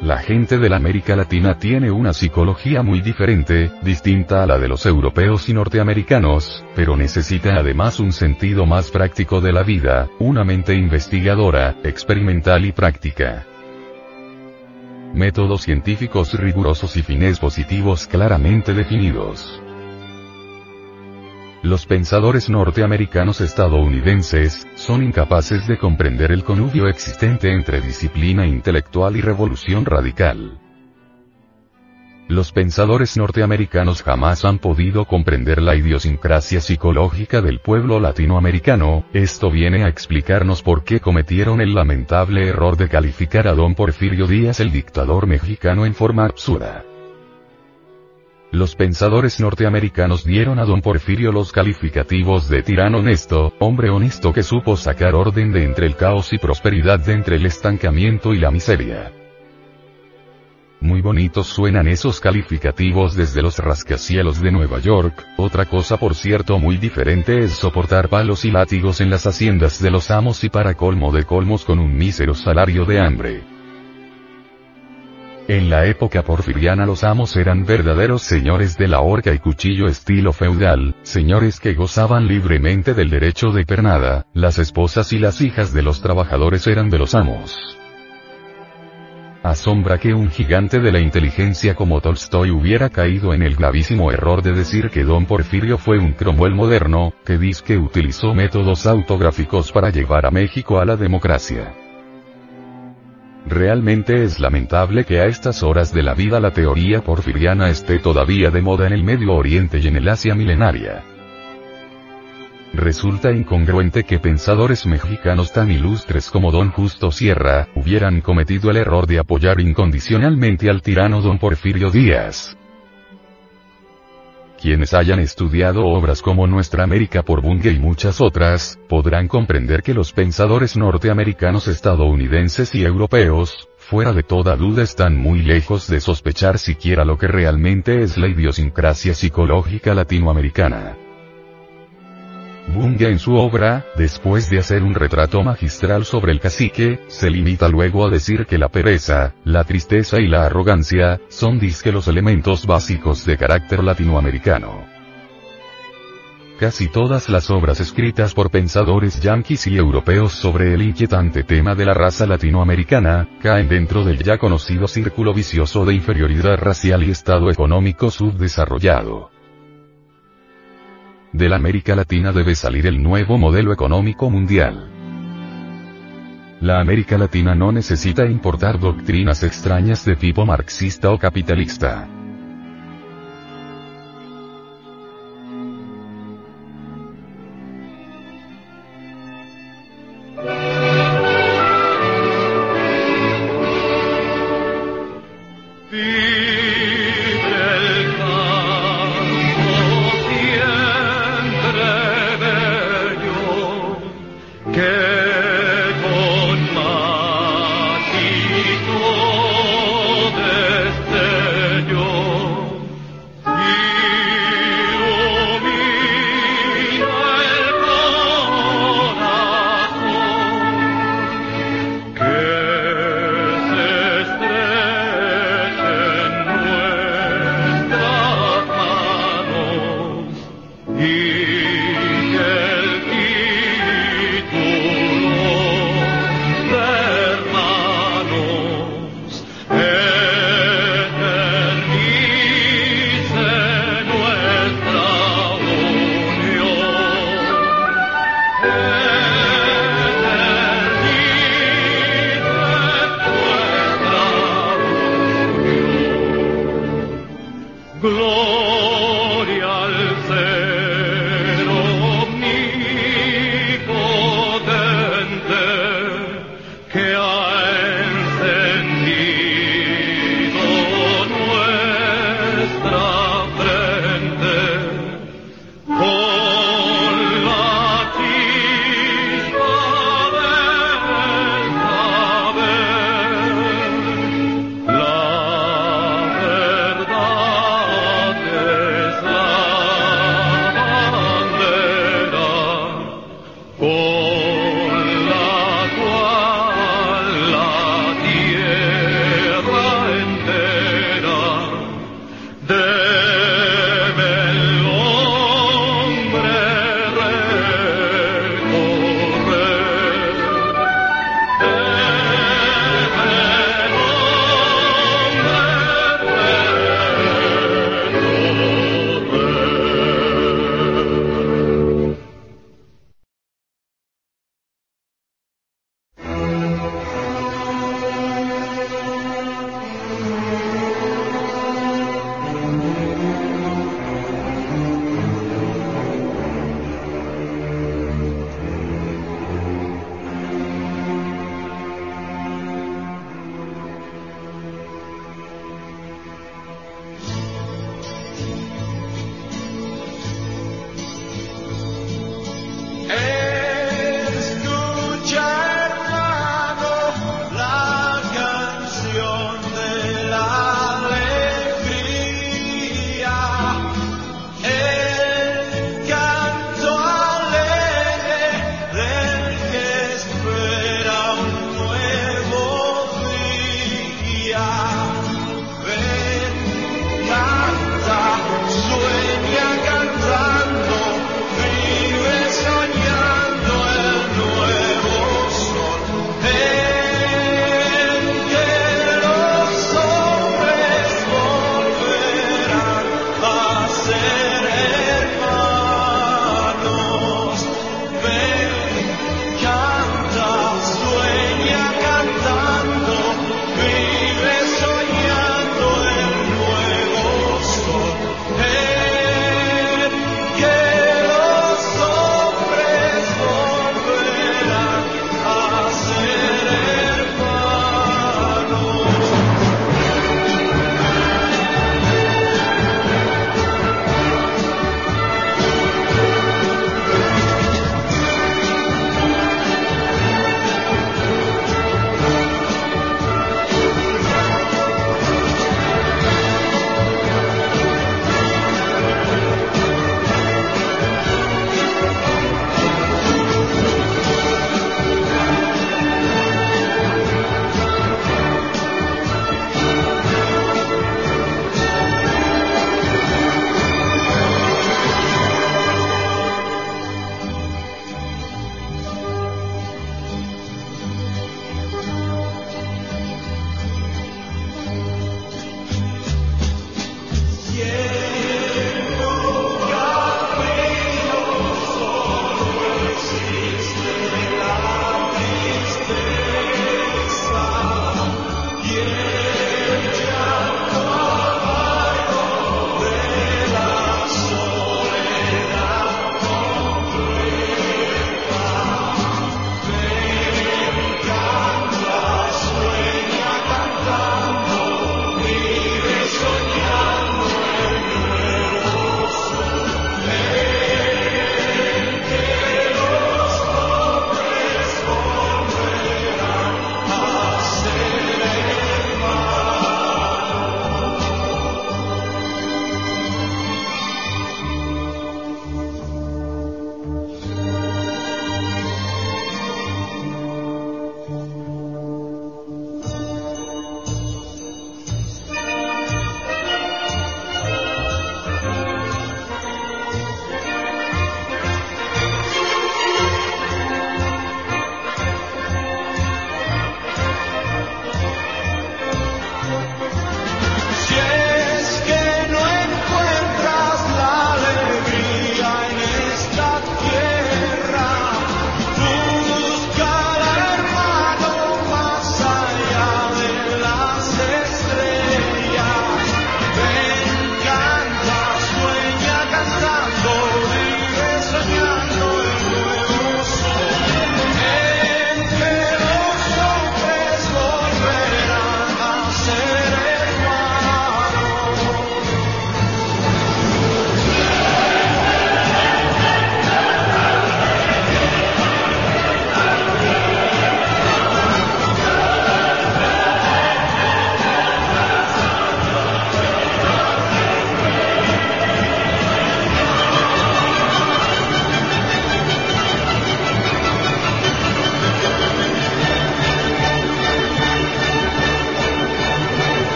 La gente de la América Latina tiene una psicología muy diferente, distinta a la de los europeos y norteamericanos, pero necesita además un sentido más práctico de la vida, una mente investigadora, experimental y práctica. Métodos científicos rigurosos y fines positivos claramente definidos. Los pensadores norteamericanos estadounidenses, son incapaces de comprender el connubio existente entre disciplina intelectual y revolución radical. Los pensadores norteamericanos jamás han podido comprender la idiosincrasia psicológica del pueblo latinoamericano, esto viene a explicarnos por qué cometieron el lamentable error de calificar a don Porfirio Díaz el dictador mexicano en forma absurda. Los pensadores norteamericanos dieron a don Porfirio los calificativos de tirano honesto, hombre honesto que supo sacar orden de entre el caos y prosperidad de entre el estancamiento y la miseria. Muy bonitos suenan esos calificativos desde los rascacielos de Nueva York, otra cosa por cierto muy diferente es soportar palos y látigos en las haciendas de los amos y para colmo de colmos con un mísero salario de hambre. En la época porfiriana los amos eran verdaderos señores de la horca y cuchillo estilo feudal, señores que gozaban libremente del derecho de pernada, las esposas y las hijas de los trabajadores eran de los amos. Asombra que un gigante de la inteligencia como Tolstoy hubiera caído en el gravísimo error de decir que don Porfirio fue un Cromwell moderno, que que utilizó métodos autográficos para llevar a México a la democracia. Realmente es lamentable que a estas horas de la vida la teoría porfiriana esté todavía de moda en el Medio Oriente y en el Asia milenaria. Resulta incongruente que pensadores mexicanos tan ilustres como don Justo Sierra, hubieran cometido el error de apoyar incondicionalmente al tirano don Porfirio Díaz. Quienes hayan estudiado obras como Nuestra América por Bunge y muchas otras, podrán comprender que los pensadores norteamericanos estadounidenses y europeos, fuera de toda duda están muy lejos de sospechar siquiera lo que realmente es la idiosincrasia psicológica latinoamericana. Bunge en su obra, después de hacer un retrato magistral sobre el cacique, se limita luego a decir que la pereza, la tristeza y la arrogancia, son disque los elementos básicos de carácter latinoamericano. Casi todas las obras escritas por pensadores yanquis y europeos sobre el inquietante tema de la raza latinoamericana, caen dentro del ya conocido círculo vicioso de inferioridad racial y estado económico subdesarrollado. De la América Latina debe salir el nuevo modelo económico mundial. La América Latina no necesita importar doctrinas extrañas de tipo marxista o capitalista.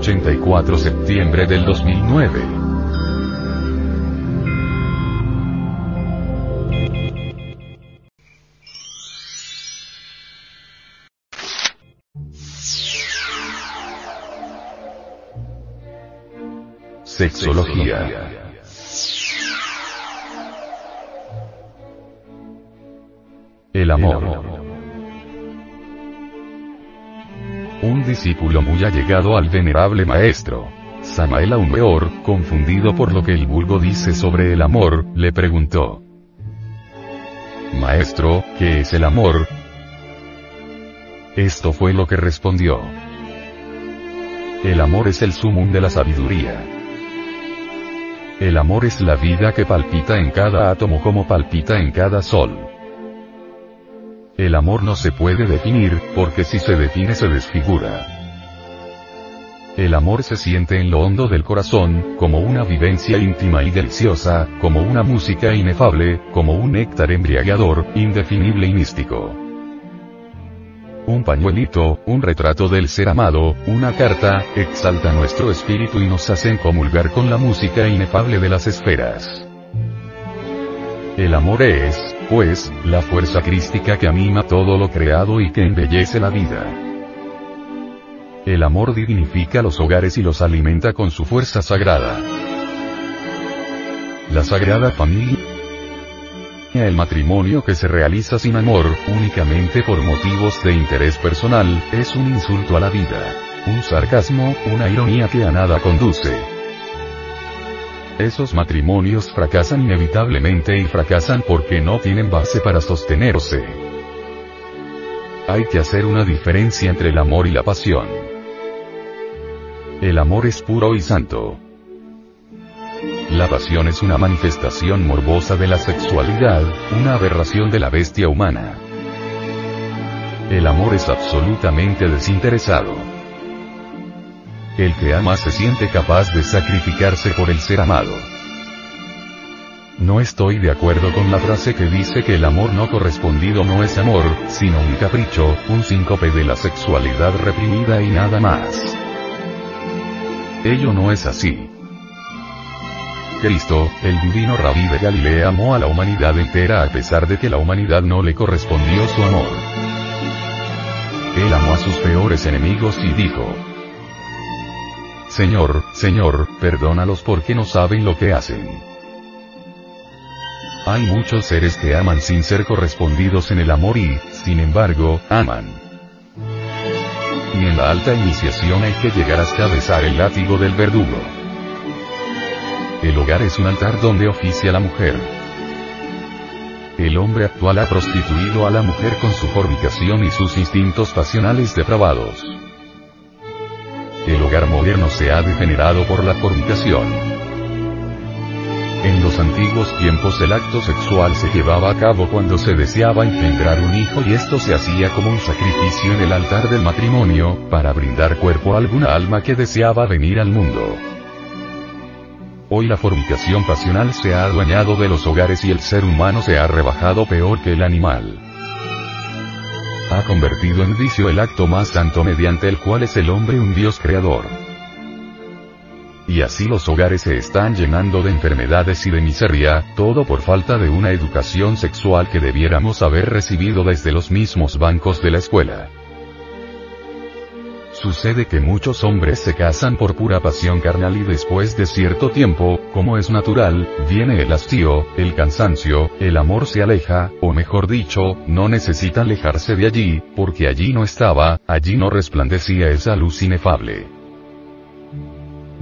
84 septiembre del 2009. Sexología. El amor. El amor. Un discípulo muy allegado al venerable maestro. Samael Aumeor, confundido por lo que el vulgo dice sobre el amor, le preguntó. Maestro, ¿qué es el amor? Esto fue lo que respondió. El amor es el sumum de la sabiduría. El amor es la vida que palpita en cada átomo como palpita en cada sol. El amor no se puede definir, porque si se define se desfigura. El amor se siente en lo hondo del corazón, como una vivencia íntima y deliciosa, como una música inefable, como un néctar embriagador, indefinible y místico. Un pañuelito, un retrato del ser amado, una carta, exalta nuestro espíritu y nos hacen comulgar con la música inefable de las esferas. El amor es, pues, la fuerza crística que anima todo lo creado y que embellece la vida. El amor dignifica los hogares y los alimenta con su fuerza sagrada. La sagrada familia el matrimonio que se realiza sin amor, únicamente por motivos de interés personal, es un insulto a la vida. Un sarcasmo, una ironía que a nada conduce. Esos matrimonios fracasan inevitablemente y fracasan porque no tienen base para sostenerse. Hay que hacer una diferencia entre el amor y la pasión. El amor es puro y santo. La pasión es una manifestación morbosa de la sexualidad, una aberración de la bestia humana. El amor es absolutamente desinteresado. El que ama se siente capaz de sacrificarse por el ser amado. No estoy de acuerdo con la frase que dice que el amor no correspondido no es amor, sino un capricho, un síncope de la sexualidad reprimida y nada más. Ello no es así. Cristo, el divino rabí de Galilea amó a la humanidad entera a pesar de que la humanidad no le correspondió su amor. Él amó a sus peores enemigos y dijo, Señor, Señor, perdónalos porque no saben lo que hacen. Hay muchos seres que aman sin ser correspondidos en el amor y, sin embargo, aman. Y en la alta iniciación hay que llegar hasta besar el látigo del verdugo. El hogar es un altar donde oficia la mujer. El hombre actual ha prostituido a la mujer con su fornicación y sus instintos pasionales depravados. El hogar moderno se ha degenerado por la fornicación. En los antiguos tiempos el acto sexual se llevaba a cabo cuando se deseaba engendrar un hijo y esto se hacía como un sacrificio en el altar del matrimonio, para brindar cuerpo a alguna alma que deseaba venir al mundo. Hoy la fornicación pasional se ha adueñado de los hogares y el ser humano se ha rebajado peor que el animal ha convertido en vicio el acto más santo mediante el cual es el hombre un Dios creador. Y así los hogares se están llenando de enfermedades y de miseria, todo por falta de una educación sexual que debiéramos haber recibido desde los mismos bancos de la escuela. Sucede que muchos hombres se casan por pura pasión carnal y después de cierto tiempo, como es natural, viene el hastío, el cansancio, el amor se aleja, o mejor dicho, no necesita alejarse de allí, porque allí no estaba, allí no resplandecía esa luz inefable.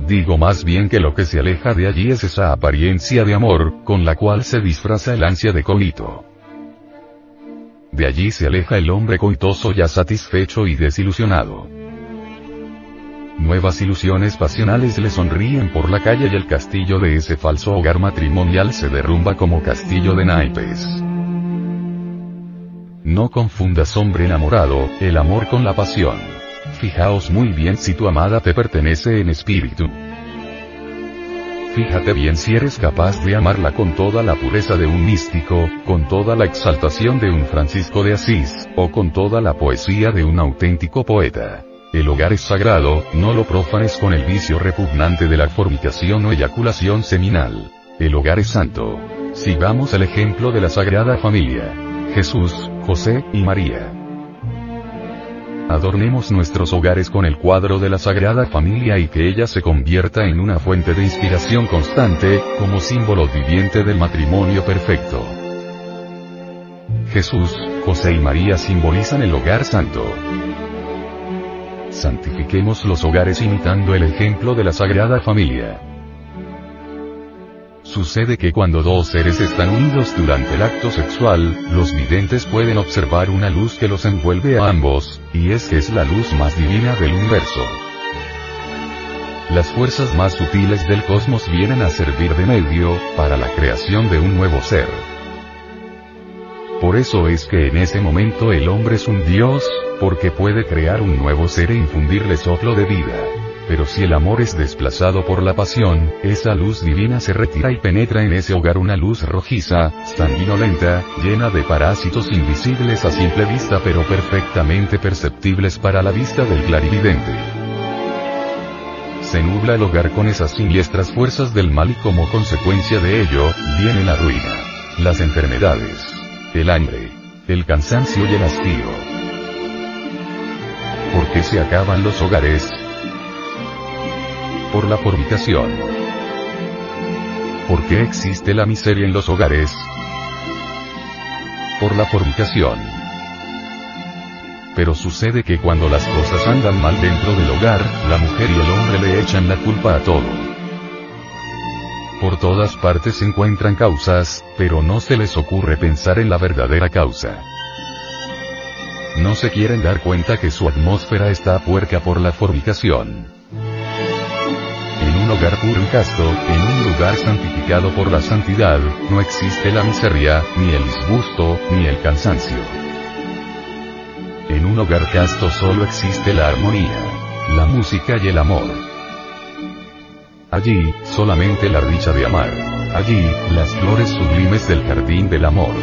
Digo más bien que lo que se aleja de allí es esa apariencia de amor, con la cual se disfraza el ansia de coito. De allí se aleja el hombre coitoso ya satisfecho y desilusionado. Nuevas ilusiones pasionales le sonríen por la calle y el castillo de ese falso hogar matrimonial se derrumba como castillo de naipes. No confundas hombre enamorado, el amor con la pasión. Fijaos muy bien si tu amada te pertenece en espíritu. Fíjate bien si eres capaz de amarla con toda la pureza de un místico, con toda la exaltación de un Francisco de Asís, o con toda la poesía de un auténtico poeta. El hogar es sagrado, no lo profanes con el vicio repugnante de la fornicación o eyaculación seminal. El hogar es santo. Sigamos el ejemplo de la Sagrada Familia. Jesús, José y María. Adornemos nuestros hogares con el cuadro de la Sagrada Familia y que ella se convierta en una fuente de inspiración constante, como símbolo viviente del matrimonio perfecto. Jesús, José y María simbolizan el hogar santo. Santifiquemos los hogares imitando el ejemplo de la Sagrada Familia. Sucede que cuando dos seres están unidos durante el acto sexual, los videntes pueden observar una luz que los envuelve a ambos, y es que es la luz más divina del universo. Las fuerzas más sutiles del cosmos vienen a servir de medio, para la creación de un nuevo ser. Por eso es que en ese momento el hombre es un dios, porque puede crear un nuevo ser e infundirle soplo de vida. Pero si el amor es desplazado por la pasión, esa luz divina se retira y penetra en ese hogar una luz rojiza, sanguinolenta, llena de parásitos invisibles a simple vista pero perfectamente perceptibles para la vista del clarividente. Se nubla el hogar con esas siniestras fuerzas del mal y como consecuencia de ello, viene la ruina. Las enfermedades. El hambre. El cansancio y el hastío. ¿Por qué se acaban los hogares? por la fornicación. ¿Por qué existe la miseria en los hogares? Por la fornicación. Pero sucede que cuando las cosas andan mal dentro del hogar, la mujer y el hombre le echan la culpa a todo. Por todas partes se encuentran causas, pero no se les ocurre pensar en la verdadera causa. No se quieren dar cuenta que su atmósfera está puerca por la fornicación un hogar puro y casto, en un lugar santificado por la santidad, no existe la miseria, ni el disgusto, ni el cansancio. En un hogar casto solo existe la armonía, la música y el amor. Allí, solamente la dicha de amar. Allí, las flores sublimes del jardín del amor.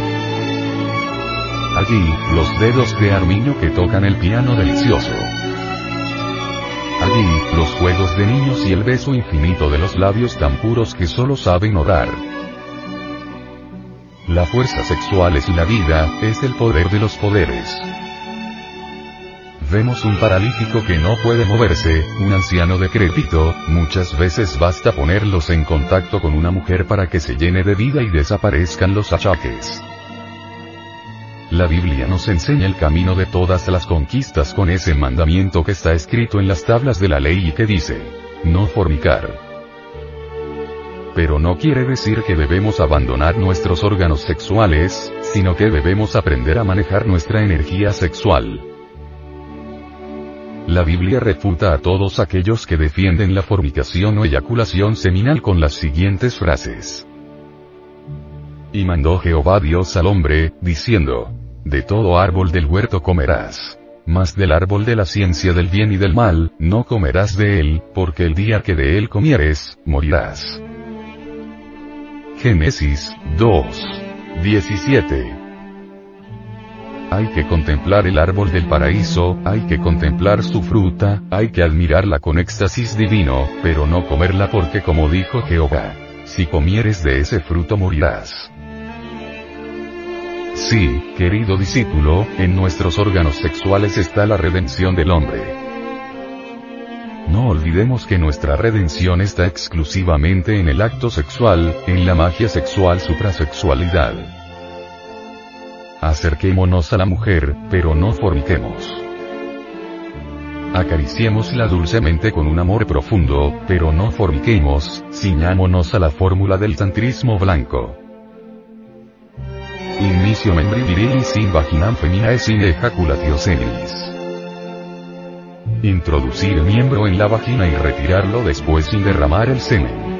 Allí, los dedos de armiño que tocan el piano delicioso. Allí, los juegos de niños y el beso infinito de los labios tan puros que solo saben orar. La fuerza sexual es la vida, es el poder de los poderes. Vemos un paralítico que no puede moverse, un anciano decrépito, muchas veces basta ponerlos en contacto con una mujer para que se llene de vida y desaparezcan los achaques. La Biblia nos enseña el camino de todas las conquistas con ese mandamiento que está escrito en las tablas de la ley y que dice, no fornicar. Pero no quiere decir que debemos abandonar nuestros órganos sexuales, sino que debemos aprender a manejar nuestra energía sexual. La Biblia refuta a todos aquellos que defienden la fornicación o eyaculación seminal con las siguientes frases. Y mandó Jehová Dios al hombre, diciendo, De todo árbol del huerto comerás. Mas del árbol de la ciencia del bien y del mal, no comerás de él, porque el día que de él comieres, morirás. Génesis 2. 17. Hay que contemplar el árbol del paraíso, hay que contemplar su fruta, hay que admirarla con éxtasis divino, pero no comerla porque como dijo Jehová, si comieres de ese fruto morirás. Sí, querido discípulo, en nuestros órganos sexuales está la redención del hombre. No olvidemos que nuestra redención está exclusivamente en el acto sexual, en la magia sexual suprasexualidad. Acerquémonos a la mujer, pero no forniquemos. Acariciémosla dulcemente con un amor profundo, pero no forniquemos, ciñámonos a la fórmula del tantrismo blanco. Inicio membri virilis sin vaginam feminae sin ejaculatio senis. Introducir el miembro en la vagina y retirarlo después sin derramar el semen.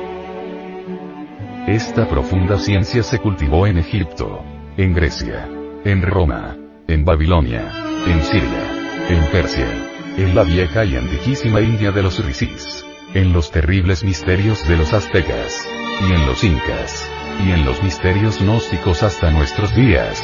Esta profunda ciencia se cultivó en Egipto, en Grecia, en Roma, en Babilonia, en Siria, en Persia, en la vieja y antiquísima India de los rishis, en los terribles misterios de los aztecas, y en los incas y en los misterios gnósticos hasta nuestros días.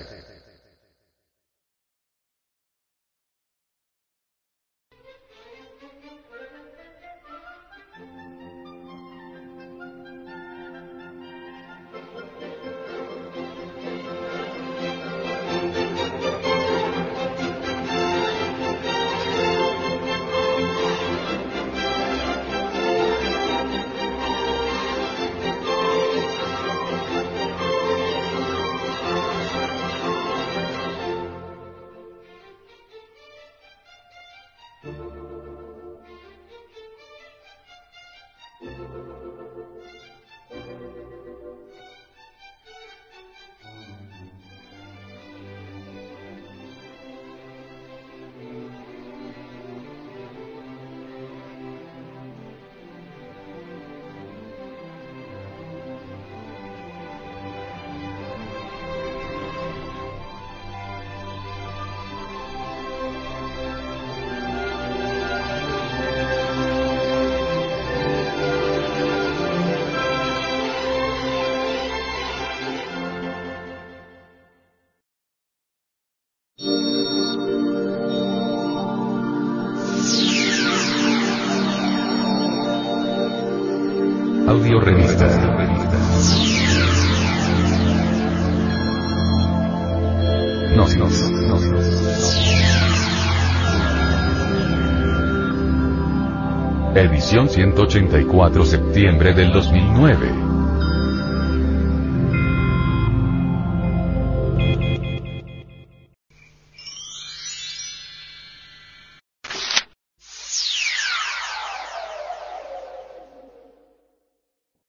184 septiembre del 2009.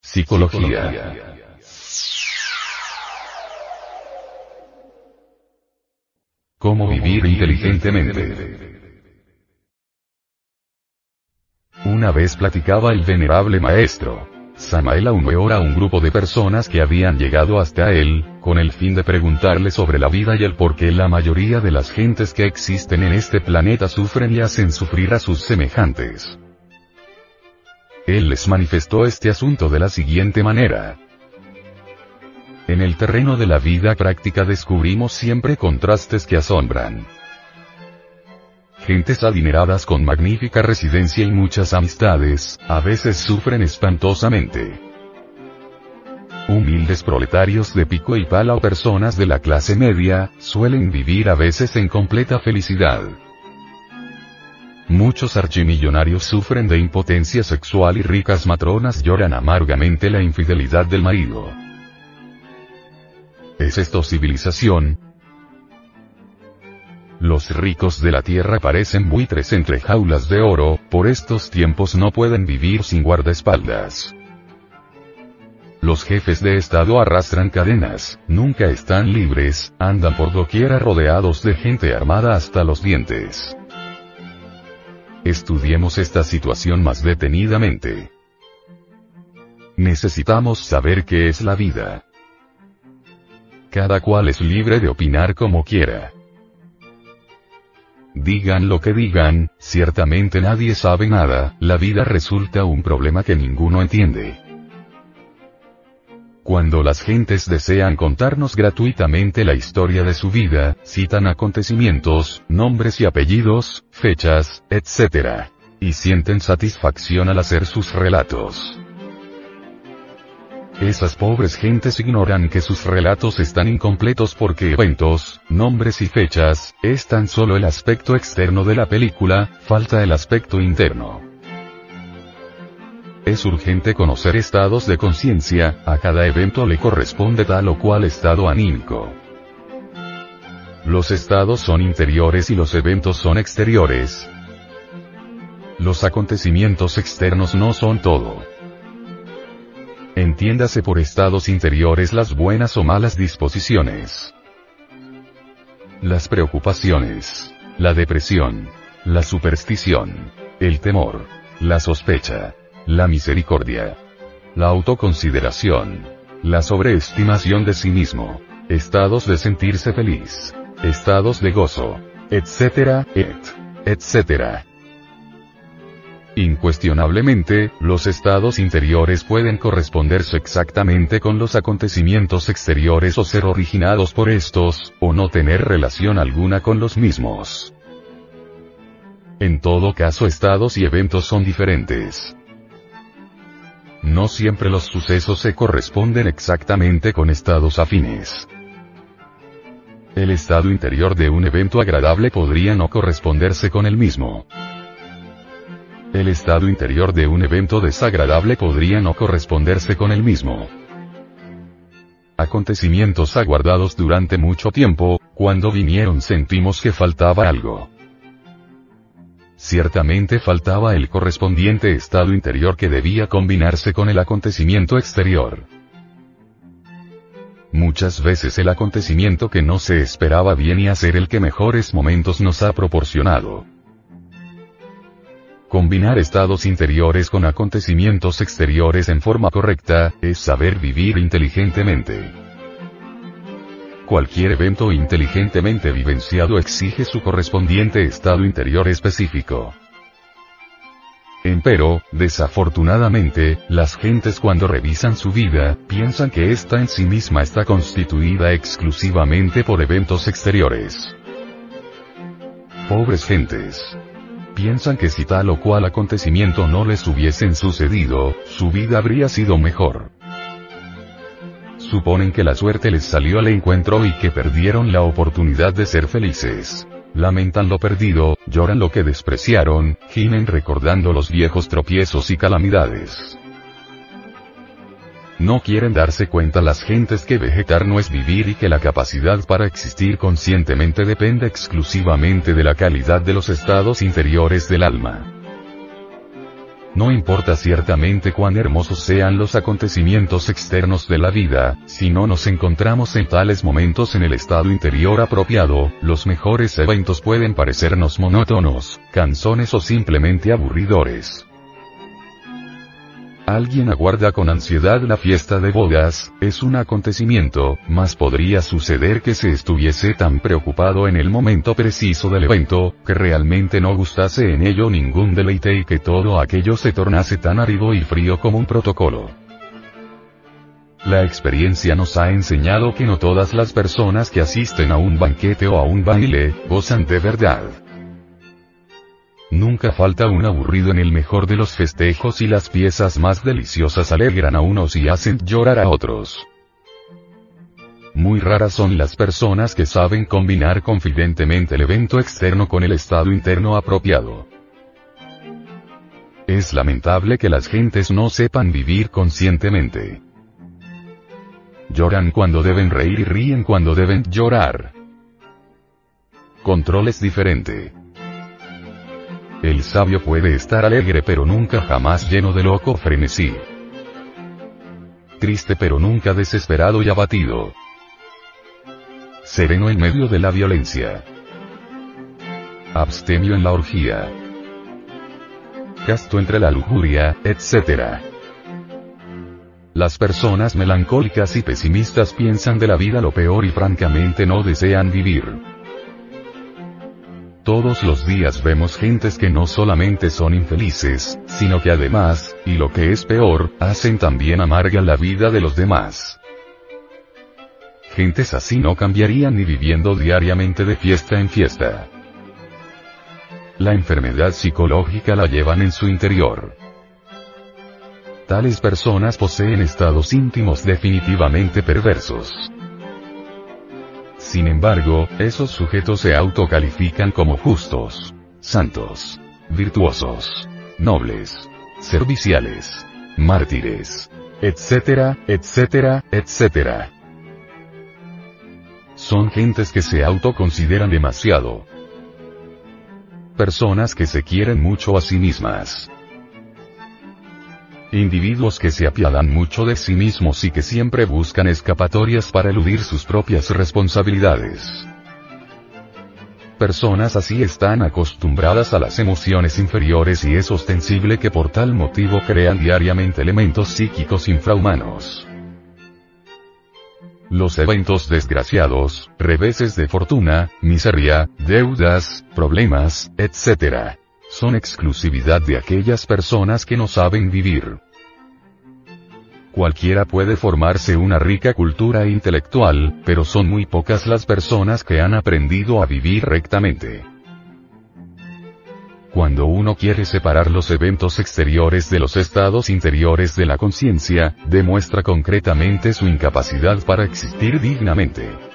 Psicología. Cómo vivir inteligentemente. Una vez platicaba el venerable maestro. Samael Aumeor a un grupo de personas que habían llegado hasta él, con el fin de preguntarle sobre la vida y el por qué la mayoría de las gentes que existen en este planeta sufren y hacen sufrir a sus semejantes. Él les manifestó este asunto de la siguiente manera. En el terreno de la vida práctica descubrimos siempre contrastes que asombran. Gentes adineradas con magnífica residencia y muchas amistades, a veces sufren espantosamente. Humildes proletarios de pico y pala o personas de la clase media, suelen vivir a veces en completa felicidad. Muchos archimillonarios sufren de impotencia sexual y ricas matronas lloran amargamente la infidelidad del marido. ¿Es esto civilización? Los ricos de la tierra parecen buitres entre jaulas de oro, por estos tiempos no pueden vivir sin guardaespaldas. Los jefes de Estado arrastran cadenas, nunca están libres, andan por doquiera rodeados de gente armada hasta los dientes. Estudiemos esta situación más detenidamente. Necesitamos saber qué es la vida. Cada cual es libre de opinar como quiera. Digan lo que digan, ciertamente nadie sabe nada, la vida resulta un problema que ninguno entiende. Cuando las gentes desean contarnos gratuitamente la historia de su vida, citan acontecimientos, nombres y apellidos, fechas, etc. Y sienten satisfacción al hacer sus relatos. Esas pobres gentes ignoran que sus relatos están incompletos porque eventos, nombres y fechas, es tan solo el aspecto externo de la película, falta el aspecto interno. es urgente conocer estados de conciencia, a cada evento le corresponde tal o cual estado anímico. Los estados son interiores y los eventos son exteriores. Los acontecimientos externos no son todo. Entiéndase por estados interiores las buenas o malas disposiciones. Las preocupaciones. La depresión. La superstición. El temor. La sospecha. La misericordia. La autoconsideración. La sobreestimación de sí mismo. Estados de sentirse feliz. Estados de gozo. Etcétera, et. Etcétera. Incuestionablemente, los estados interiores pueden corresponderse exactamente con los acontecimientos exteriores o ser originados por estos, o no tener relación alguna con los mismos. En todo caso estados y eventos son diferentes. No siempre los sucesos se corresponden exactamente con estados afines. El estado interior de un evento agradable podría no corresponderse con el mismo. El estado interior de un evento desagradable podría no corresponderse con el mismo. Acontecimientos aguardados durante mucho tiempo, cuando vinieron sentimos que faltaba algo. Ciertamente faltaba el correspondiente estado interior que debía combinarse con el acontecimiento exterior. Muchas veces el acontecimiento que no se esperaba viene a ser el que mejores momentos nos ha proporcionado. Combinar estados interiores con acontecimientos exteriores en forma correcta, es saber vivir inteligentemente. Cualquier evento inteligentemente vivenciado exige su correspondiente estado interior específico. Empero, desafortunadamente, las gentes cuando revisan su vida, piensan que ésta en sí misma está constituida exclusivamente por eventos exteriores. Pobres gentes piensan que si tal o cual acontecimiento no les hubiesen sucedido, su vida habría sido mejor. Suponen que la suerte les salió al encuentro y que perdieron la oportunidad de ser felices. Lamentan lo perdido, lloran lo que despreciaron, gimen recordando los viejos tropiezos y calamidades. No quieren darse cuenta las gentes que vegetar no es vivir y que la capacidad para existir conscientemente depende exclusivamente de la calidad de los estados interiores del alma. No importa ciertamente cuán hermosos sean los acontecimientos externos de la vida, si no nos encontramos en tales momentos en el estado interior apropiado, los mejores eventos pueden parecernos monótonos, canzones o simplemente aburridores. Alguien aguarda con ansiedad la fiesta de bodas, es un acontecimiento, mas podría suceder que se estuviese tan preocupado en el momento preciso del evento, que realmente no gustase en ello ningún deleite y que todo aquello se tornase tan árido y frío como un protocolo. La experiencia nos ha enseñado que no todas las personas que asisten a un banquete o a un baile, gozan de verdad. Nunca falta un aburrido en el mejor de los festejos y las piezas más deliciosas alegran a unos y hacen llorar a otros. Muy raras son las personas que saben combinar confidentemente el evento externo con el estado interno apropiado. Es lamentable que las gentes no sepan vivir conscientemente. Lloran cuando deben reír y ríen cuando deben llorar. Control es diferente. El sabio puede estar alegre pero nunca jamás lleno de loco frenesí. Triste pero nunca desesperado y abatido. Sereno en medio de la violencia. Abstemio en la orgía. Casto entre la lujuria, etc. Las personas melancólicas y pesimistas piensan de la vida lo peor y francamente no desean vivir. Todos los días vemos gentes que no solamente son infelices, sino que además, y lo que es peor, hacen también amarga la vida de los demás. Gentes así no cambiarían ni viviendo diariamente de fiesta en fiesta. La enfermedad psicológica la llevan en su interior. Tales personas poseen estados íntimos definitivamente perversos. Sin embargo, esos sujetos se autocalifican como justos, santos, virtuosos, nobles, serviciales, mártires, etcétera, etcétera, etcétera. Son gentes que se autoconsideran demasiado. Personas que se quieren mucho a sí mismas. Individuos que se apiadan mucho de sí mismos y que siempre buscan escapatorias para eludir sus propias responsabilidades. Personas así están acostumbradas a las emociones inferiores y es ostensible que por tal motivo crean diariamente elementos psíquicos infrahumanos. Los eventos desgraciados, reveses de fortuna, miseria, deudas, problemas, etc son exclusividad de aquellas personas que no saben vivir. Cualquiera puede formarse una rica cultura intelectual, pero son muy pocas las personas que han aprendido a vivir rectamente. Cuando uno quiere separar los eventos exteriores de los estados interiores de la conciencia, demuestra concretamente su incapacidad para existir dignamente.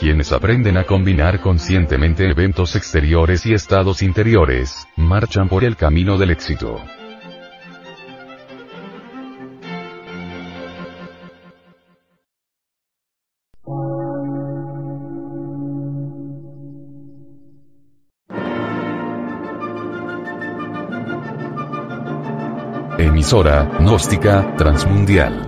Quienes aprenden a combinar conscientemente eventos exteriores y estados interiores, marchan por el camino del éxito. Emisora, gnóstica, transmundial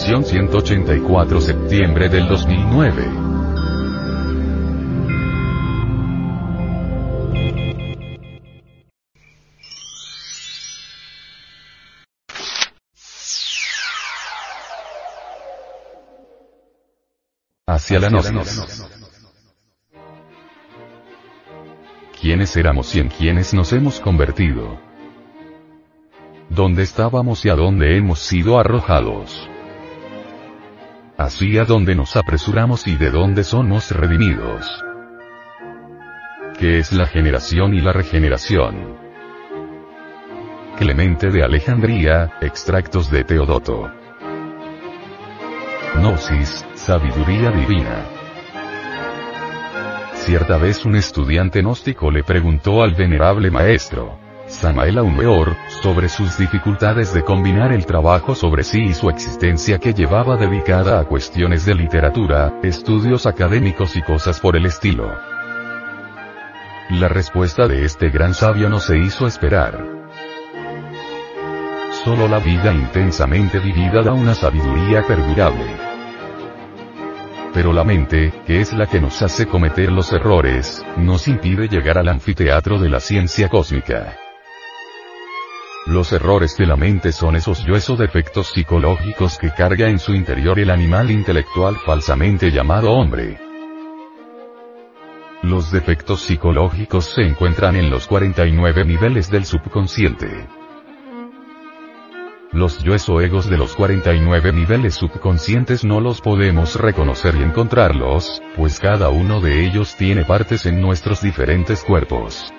Edición 184 septiembre del 2009. hacia la noche. quiénes éramos y en quiénes nos hemos convertido. Dónde estábamos y a dónde hemos sido arrojados. Así a dónde nos apresuramos y de dónde somos redimidos. ¿Qué es la generación y la regeneración? Clemente de Alejandría, extractos de Teodoto. Gnosis, sabiduría divina. Cierta vez un estudiante gnóstico le preguntó al venerable maestro, Samael Aumeor, sobre sus dificultades de combinar el trabajo sobre sí y su existencia que llevaba dedicada a cuestiones de literatura, estudios académicos y cosas por el estilo. La respuesta de este gran sabio no se hizo esperar. Solo la vida intensamente vivida da una sabiduría perdurable. Pero la mente, que es la que nos hace cometer los errores, nos impide llegar al anfiteatro de la ciencia cósmica. Los errores de la mente son esos o defectos psicológicos que carga en su interior el animal intelectual falsamente llamado hombre. Los defectos psicológicos se encuentran en los 49 niveles del subconsciente. Los yoes egos de los 49 niveles subconscientes no los podemos reconocer y encontrarlos, pues cada uno de ellos tiene partes en nuestros diferentes cuerpos.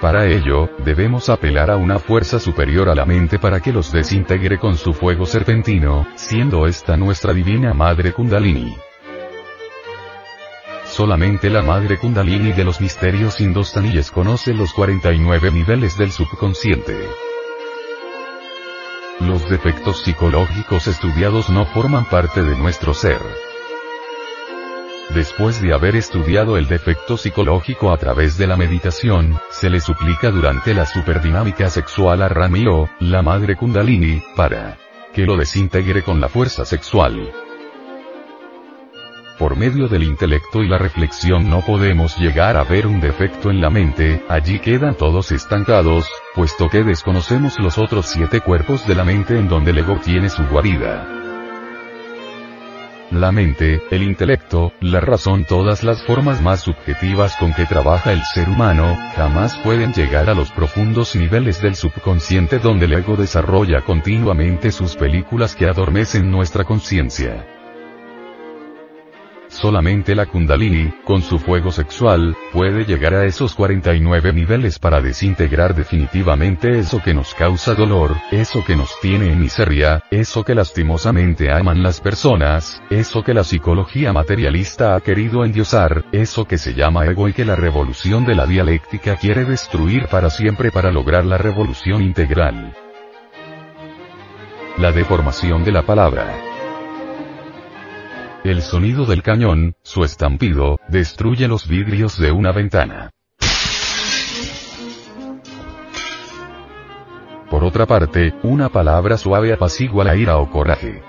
Para ello, debemos apelar a una fuerza superior a la mente para que los desintegre con su fuego serpentino, siendo esta nuestra divina Madre Kundalini. Solamente la Madre Kundalini de los misterios indostaníes conoce los 49 niveles del subconsciente. Los defectos psicológicos estudiados no forman parte de nuestro ser. Después de haber estudiado el defecto psicológico a través de la meditación, se le suplica durante la superdinámica sexual a Ramiro, la madre Kundalini, para que lo desintegre con la fuerza sexual. Por medio del intelecto y la reflexión no podemos llegar a ver un defecto en la mente, allí quedan todos estancados, puesto que desconocemos los otros siete cuerpos de la mente en donde el ego tiene su guarida. La mente, el intelecto, la razón, todas las formas más subjetivas con que trabaja el ser humano, jamás pueden llegar a los profundos niveles del subconsciente donde el ego desarrolla continuamente sus películas que adormecen nuestra conciencia. Solamente la Kundalini, con su fuego sexual, puede llegar a esos 49 niveles para desintegrar definitivamente eso que nos causa dolor, eso que nos tiene en miseria, eso que lastimosamente aman las personas, eso que la psicología materialista ha querido endiosar, eso que se llama ego y que la revolución de la dialéctica quiere destruir para siempre para lograr la revolución integral. La deformación de la palabra. El sonido del cañón, su estampido, destruye los vidrios de una ventana. Por otra parte, una palabra suave apacigua la ira o coraje.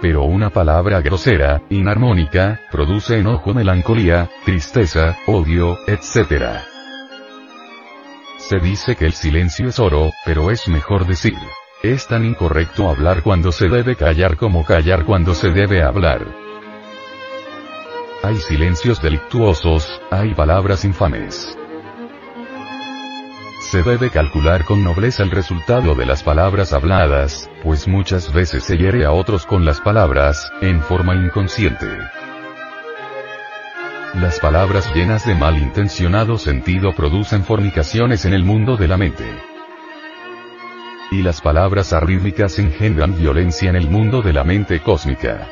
Pero una palabra grosera, inarmónica, produce enojo, melancolía, tristeza, odio, etc. Se dice que el silencio es oro, pero es mejor decir, es tan incorrecto hablar cuando se debe callar como callar cuando se debe hablar. Hay silencios delictuosos, hay palabras infames. Se debe calcular con nobleza el resultado de las palabras habladas, pues muchas veces se hiere a otros con las palabras, en forma inconsciente. Las palabras llenas de malintencionado sentido producen fornicaciones en el mundo de la mente y las palabras arrítmicas engendran violencia en el mundo de la mente cósmica.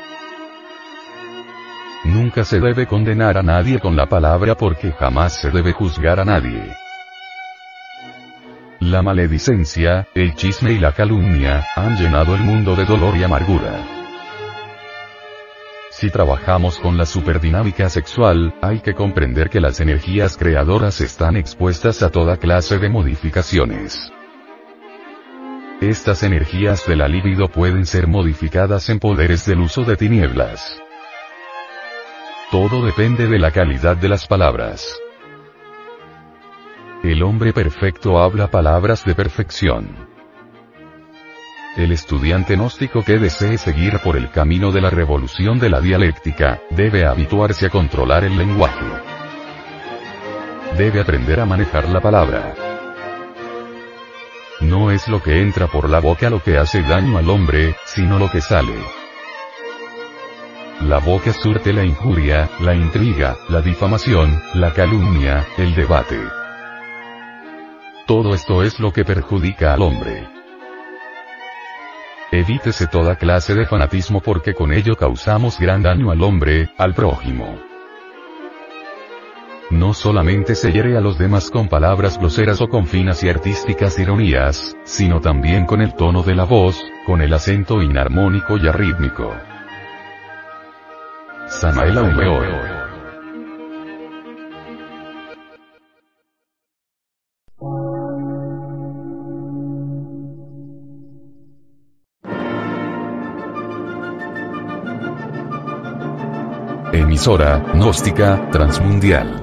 Nunca se debe condenar a nadie con la palabra porque jamás se debe juzgar a nadie. La maledicencia, el chisme y la calumnia, han llenado el mundo de dolor y amargura. Si trabajamos con la superdinámica sexual, hay que comprender que las energías creadoras están expuestas a toda clase de modificaciones. Estas energías de la libido pueden ser modificadas en poderes del uso de tinieblas. Todo depende de la calidad de las palabras. El hombre perfecto habla palabras de perfección. El estudiante gnóstico que desee seguir por el camino de la revolución de la dialéctica, debe habituarse a controlar el lenguaje. debe aprender a manejar la palabra. No es lo que entra por la boca lo que hace daño al hombre, sino lo que sale. La boca surte la injuria, la intriga, la difamación, la calumnia, el debate. Todo esto es lo que perjudica al hombre. Evítese toda clase de fanatismo porque con ello causamos gran daño al hombre, al prójimo. No solamente se hiere a los demás con palabras groseras o con finas y artísticas ironías, sino también con el tono de la voz, con el acento inarmónico y arrítmico. Samael Aumeor Emisora, gnóstica, transmundial.